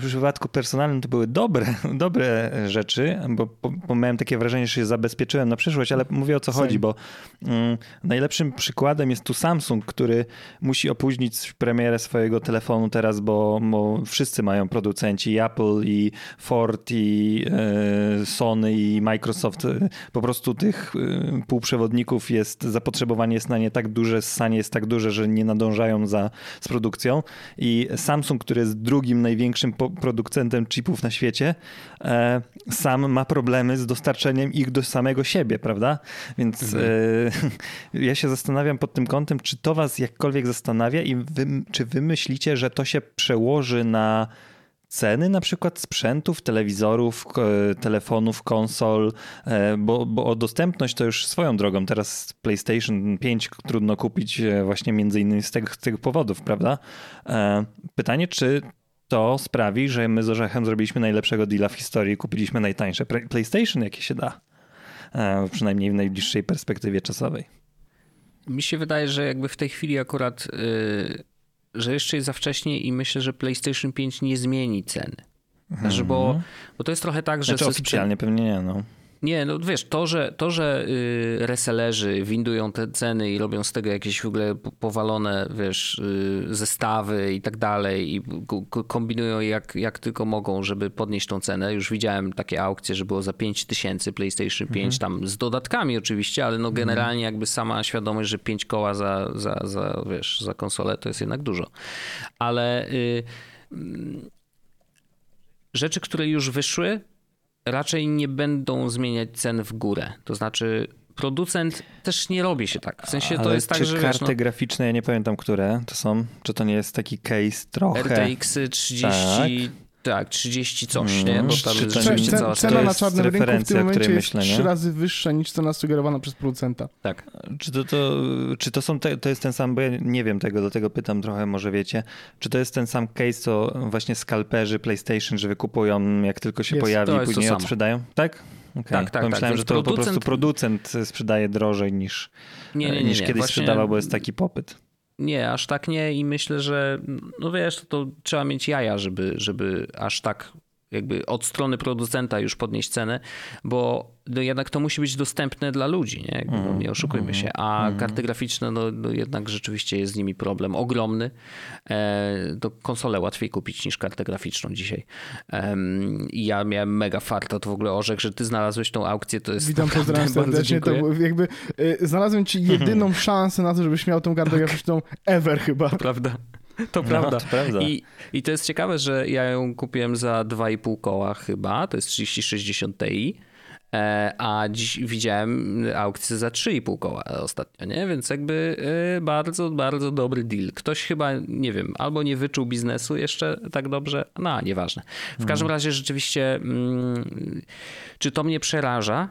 przypadku personalnym to były dobre, *laughs* dobre rzeczy, bo, bo, miałem takie wrażenie, że się zabezpieczyłem na przyszłość, ale mówię o co Same. chodzi, bo mm, najlepszym przykładem jest tu Samsung, który musi opóźnić premierę swojego telefonu teraz, bo, bo wszyscy mają producenci, i Apple i Ford i e, Sony i Microsoft, e, po prostu tych półprzewodników jest, zapotrzebowanie jest na nie tak duże, ssanie jest tak duże, że nie nadążają za, z produkcją i Samsung, który jest drugim największym producentem chipów na świecie, e, sam ma problemy z dostarczeniem ich do samego siebie, prawda? Więc e, *laughs* ja się zastanawiam pod tym kątem, czy to was jakkolwiek zastanawia i wy, czy wy myślicie, że to się przełoży na ceny na przykład sprzętów, telewizorów, telefonów, konsol, e, bo, bo o dostępność to już swoją drogą. Teraz PlayStation 5 trudno kupić e, właśnie między innymi z tych, tych powodów, prawda? E, Pytanie, czy to sprawi, że my z Orzechem zrobiliśmy najlepszego deala w historii i kupiliśmy najtańsze PlayStation, jakie się da. Przynajmniej w najbliższej perspektywie czasowej. Mi się wydaje, że jakby w tej chwili akurat, y, że jeszcze jest za wcześnie i myślę, że PlayStation 5 nie zmieni ceny. Znaczy, bo, bo to jest trochę tak, że... Znaczy oficjalnie pewnie nie, no. Nie, no wiesz, to, że, to, że y, resellerzy windują te ceny i robią z tego jakieś w ogóle po- powalone, wiesz, y, zestawy i tak dalej i kombinują jak, jak tylko mogą, żeby podnieść tą cenę. Już widziałem takie aukcje, że było za 5 tysięcy PlayStation 5, tam z dodatkami oczywiście, ale no generalnie jakby sama świadomość, że 5 koła za, za, za, wiesz, za konsolę to jest jednak dużo. Ale... Y, rzeczy, które już wyszły, raczej nie będą zmieniać cen w górę. To znaczy producent też nie robi się tak. W sensie Ale to jest tak, że karty wiesz, no, graficzne, ja nie pamiętam, które to są, czy to nie jest taki case trochę... RTX 30... Tak, 30 coś, nie? Mm. Bo tam cała to cena strona. na czarnym rynku w tym o momencie której jest myślę, nie? trzy razy wyższa niż cena sugerowana przez producenta. Tak. Czy to, to, czy to są te, to jest ten sam, bo ja nie wiem tego, dlatego pytam trochę, może wiecie. Czy to jest ten sam case, co właśnie skalperzy PlayStation, że wykupują jak tylko się Jest. pojawi później odsprzedają? Tak? Okay. Tak, tak, Pomyślałem, tak. że to po prostu Producent- producent sprzedaje drożej niż, Nie, nie, nie. niż nie. kiedyś Właśnie- sprzedawał, bo jest taki popyt. Nie, aż tak nie i myślę, że no wiesz, to, to trzeba mieć jaja, żeby, żeby aż tak jakby od strony producenta już podnieść cenę, bo no jednak to musi być dostępne dla ludzi, nie, no, nie oszukujmy się, a karty graficzne, no, no jednak rzeczywiście jest z nimi problem ogromny. E, to konsolę łatwiej kupić niż kartę graficzną dzisiaj. I ja miałem mega farta, to w ogóle orzek, że ty znalazłeś tą aukcję, to jest Witam, pozdrawiam serdecznie. To jakby y, znalazłem ci jedyną *laughs* szansę na to, żebyś miał tą kartę graficzną ever chyba. Prawda. *laughs* To No, prawda. to prawda. I, I to jest ciekawe, że ja ją kupiłem za 2,5 koła chyba, to jest 3060 Ti, e, a dziś widziałem aukcję za 3,5 koła ostatnio, nie? Więc jakby e, bardzo, bardzo dobry deal. Ktoś chyba, nie wiem, albo nie wyczuł biznesu jeszcze tak dobrze, no nieważne. W każdym Mhm. razie rzeczywiście, mm, czy to mnie przeraża?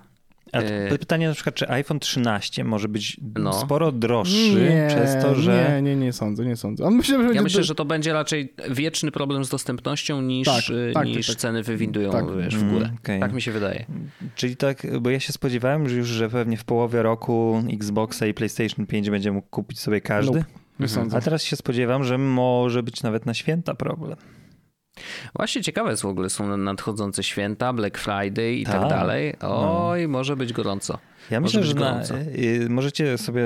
A E, pytanie na przykład, czy iPhone 13 może być No. sporo droższy Nie, przez to, że... nie, nie, nie sądzę, nie sądzę. On myślę, że Ja myślę, do- że to będzie raczej wieczny problem z dostępnością niż, Tak, y, tak, niż tak, ceny wywindują Tak. wiesz, w górę. Mm, okej. Tak mi się wydaje. Czyli tak, bo ja się spodziewałem, że już, że pewnie w połowie roku Xboxa i PlayStation 5 będzie mógł kupić sobie każdy. Nope. nie sądzę. A teraz się spodziewam, że może być nawet na święta problem. Właśnie ciekawe jest w ogóle, są nadchodzące święta, Black Friday i tak, Tak. dalej. Oj, może być gorąco. Ja myślę, że na, gorąco. y, możecie sobie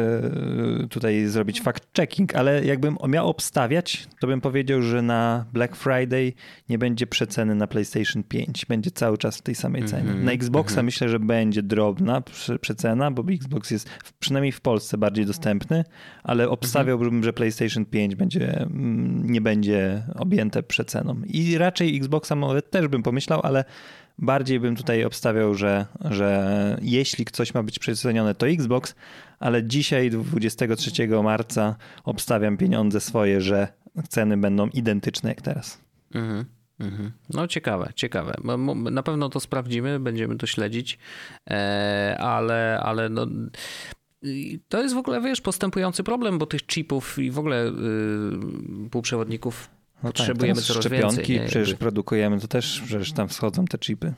y, tutaj zrobić fact-checking, ale jakbym miał obstawiać, to bym powiedział, że na Black Friday nie będzie przeceny na PlayStation 5. Będzie cały czas w tej samej cenie. Mhm, Na Xboxa myślę, że będzie drobna prze- przecena, bo Xbox jest przynajmniej w Polsce bardziej dostępny, ale obstawiałbym, że PlayStation 5 będzie, mm, nie będzie objęte przeceną. I raczej Xboxa może też bym pomyślał, ale bardziej bym tutaj obstawiał, że, że jeśli coś ma być przecenione, to Xbox, ale dzisiaj, 23 marca, obstawiam pieniądze swoje, że ceny będą identyczne jak teraz. Mhm. Mhm. No ciekawe, ciekawe. Na pewno to sprawdzimy, będziemy to śledzić, e, ale, ale no, to jest w ogóle, wiesz, postępujący problem, bo tych chipów i w ogóle y, półprzewodników No potrzebujemy teraz coraz szczepionki więcej. nie? przecież Jakby- produkujemy, to też przecież tam wschodzą te chipy.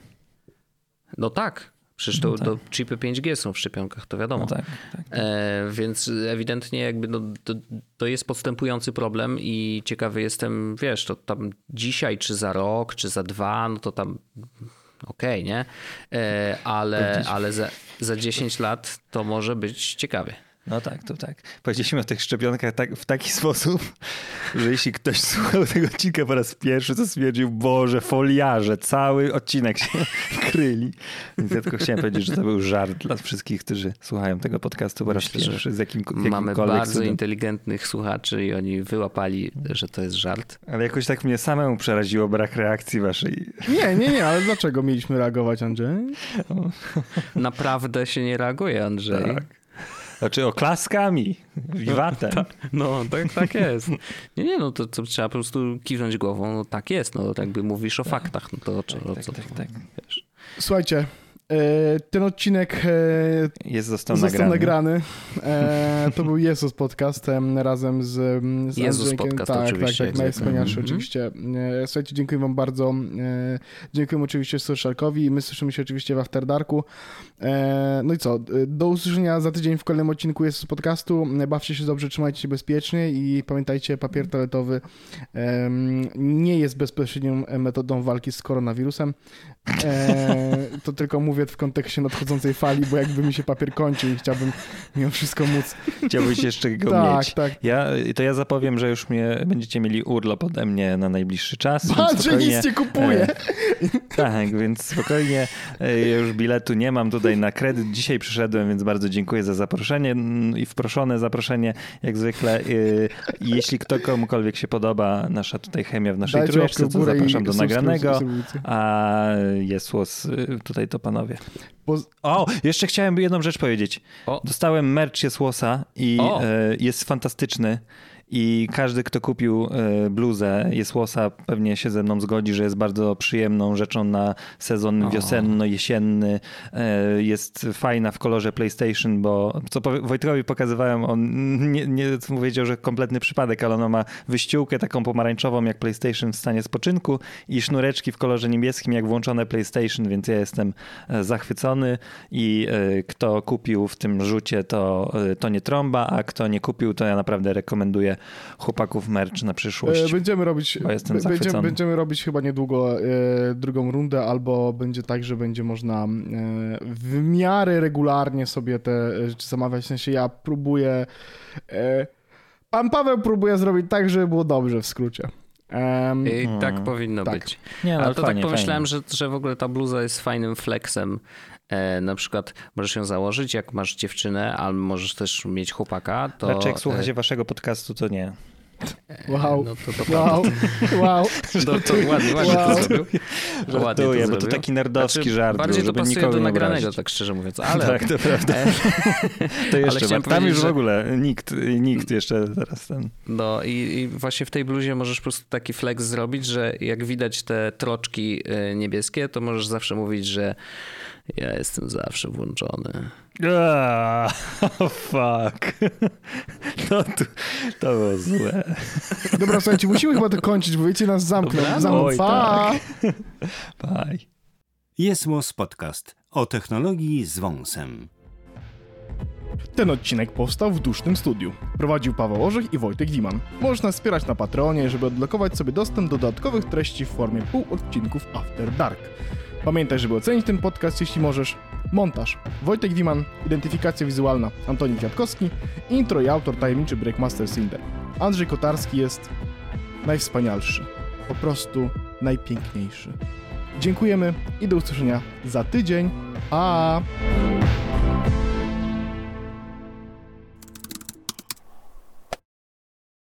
No tak, przecież to, No tak. chipy 5G są w szczepionkach, to wiadomo. No tak, tak. E, więc ewidentnie jakby no, to, to jest postępujący problem i ciekawy jestem, wiesz, to tam dzisiaj, czy za rok, czy za dwa, no to tam okej, nie? E, ale ale za, za 10 lat to może być ciekawie. No tak, to tak. Powiedzieliśmy o tych szczepionkach tak, w taki *laughs* sposób, że jeśli ktoś słuchał tego odcinka po raz pierwszy, to stwierdził, Boże, foliarze, cały odcinek się *laughs* kryli. Więc ja tylko chciałem powiedzieć, że to był żart dla wszystkich, którzy słuchają tego podcastu po raz Myślę, pierwszy z jakim, Mamy jakimkolwiek bardzo cudem. inteligentnych słuchaczy i oni wyłapali, że to jest żart. Ale jakoś tak mnie samemu przeraziło brak reakcji waszej. Nie, nie, nie, ale dlaczego mieliśmy reagować, Andrzej? Naprawdę się nie reaguje, Andrzej. Tak. Znaczy oklaskami, wiwatem. *laughs* No, tak, tak jest. Nie, nie, no to, to trzeba po prostu kiwnąć głową. No tak jest, no jakby mówisz o faktach, no to o co, o tak, co tak, to, tak. wiesz. Słuchajcie, ten odcinek e, Jest został, został nagrany. nagrany. E, to był Jezus Podcast em, razem z, z Jezus Andrzejkiem. Podcast tak, oczywiście, Tak, tak, najwspanialszy zwykle. oczywiście. E, słuchajcie, dziękuję wam bardzo. E, dziękuję oczywiście Socialkowi. My słyszymy się oczywiście w After Darku. E, no i co, do usłyszenia za tydzień w kolejnym odcinku Jezus Podcastu. Bawcie się dobrze, trzymajcie się bezpiecznie i pamiętajcie, papier toaletowy nie jest bezpośrednią metodą walki z koronawirusem. E, to tylko mówię w kontekście nadchodzącej fali, bo jakby mi się papier kończył i chciałbym mimo wszystko móc. Chciałbyś jeszcze go tak, mieć. Tak, ja, To ja zapowiem, że już mnie, będziecie mieli urlop ode mnie na najbliższy czas. Patrz, że nic nie kupuję. E, tak, więc spokojnie. E, ja już biletu nie mam tutaj na kredyt. Dzisiaj przyszedłem, więc bardzo dziękuję za zaproszenie mm, i wproszone zaproszenie, jak zwykle. Jeśli kto komukolwiek się podoba nasza tutaj chemia w naszej Dajcie trójeczce, to zapraszam do nagranego. A jest łos tutaj to panowie. O, jeszcze chciałem jedną rzecz powiedzieć. O. Dostałem merch jest łosa i e, jest fantastyczny. I każdy, kto kupił e, bluzę Jesłosa pewnie się ze mną zgodzi, że jest bardzo przyjemną rzeczą na sezon wiosenno-jesienny. E, jest fajna w kolorze PlayStation, bo co Wojtkowi pokazywałem, on nie, nie powiedział, że kompletny przypadek, ale ona ma wyściółkę taką pomarańczową jak PlayStation w stanie spoczynku i sznureczki w kolorze niebieskim jak włączone PlayStation, więc ja jestem e, zachwycony i kto kupił w tym rzucie to, to nie trąba, a kto nie kupił to ja naprawdę rekomenduję chłopaków merch na przyszłość. E, będziemy robić, będziemy, będziemy robić chyba niedługo e, drugą rundę, albo będzie tak, że będzie można e, w miarę regularnie sobie te rzeczy zamawiać. W sensie ja próbuję. Pan Paweł próbuje zrobić tak, żeby było dobrze w skrócie. Um, I tak hmm. powinno tak. być. Nie, no, Ale to tak fajnie, tak pomyślałem, że, że w ogóle ta bluza jest fajnym flexem na przykład możesz ją założyć, jak masz dziewczynę, albo możesz też mieć chłopaka. To... Raczej jak słuchacie e, waszego podcastu, to nie. Wow. No to, to wow. wow. *laughs* No to ładnie, ładnie wow. to zrobił. Żartuję, to bo to taki nerdowski znaczy, żart. Bardziej to pasuje do nagranego, tak szczerze mówiąc. Ale... tak, to prawda. *laughs* to jeszcze, tam już że... w ogóle nikt, nikt jeszcze teraz ten... No i, i, właśnie w tej bluzie możesz po prostu taki flex zrobić, że jak widać te troczki e, niebieskie, to możesz zawsze mówić, że ja jestem zawsze włączony. Ah, oh *laughs* fuck. *laughs* No to, to było złe. *laughs* Dobra, słuchajcie, musimy chyba to kończyć, bo wiecie, nas zamkną. zamkną. Oj, pa! Tak. Bye. Jest Podcast o technologii z wąsem. Ten odcinek powstał w dusznym studiu. Prowadził Paweł Orzech i Wojtek Diman. Możesz nas wspierać na Patronie, żeby odblokować sobie dostęp do dodatkowych treści w formie półodcinków After Dark. Pamiętaj, żeby ocenić ten podcast, jeśli możesz. Montaż Wojtek Diman, identyfikacja wizualna Antoni Kwiatkowski, intro i autor tajemniczy Breakmaster Cinder. Andrzej Kotarski jest najwspanialszy, po prostu najpiękniejszy. Dziękujemy i do usłyszenia za tydzień. Pa!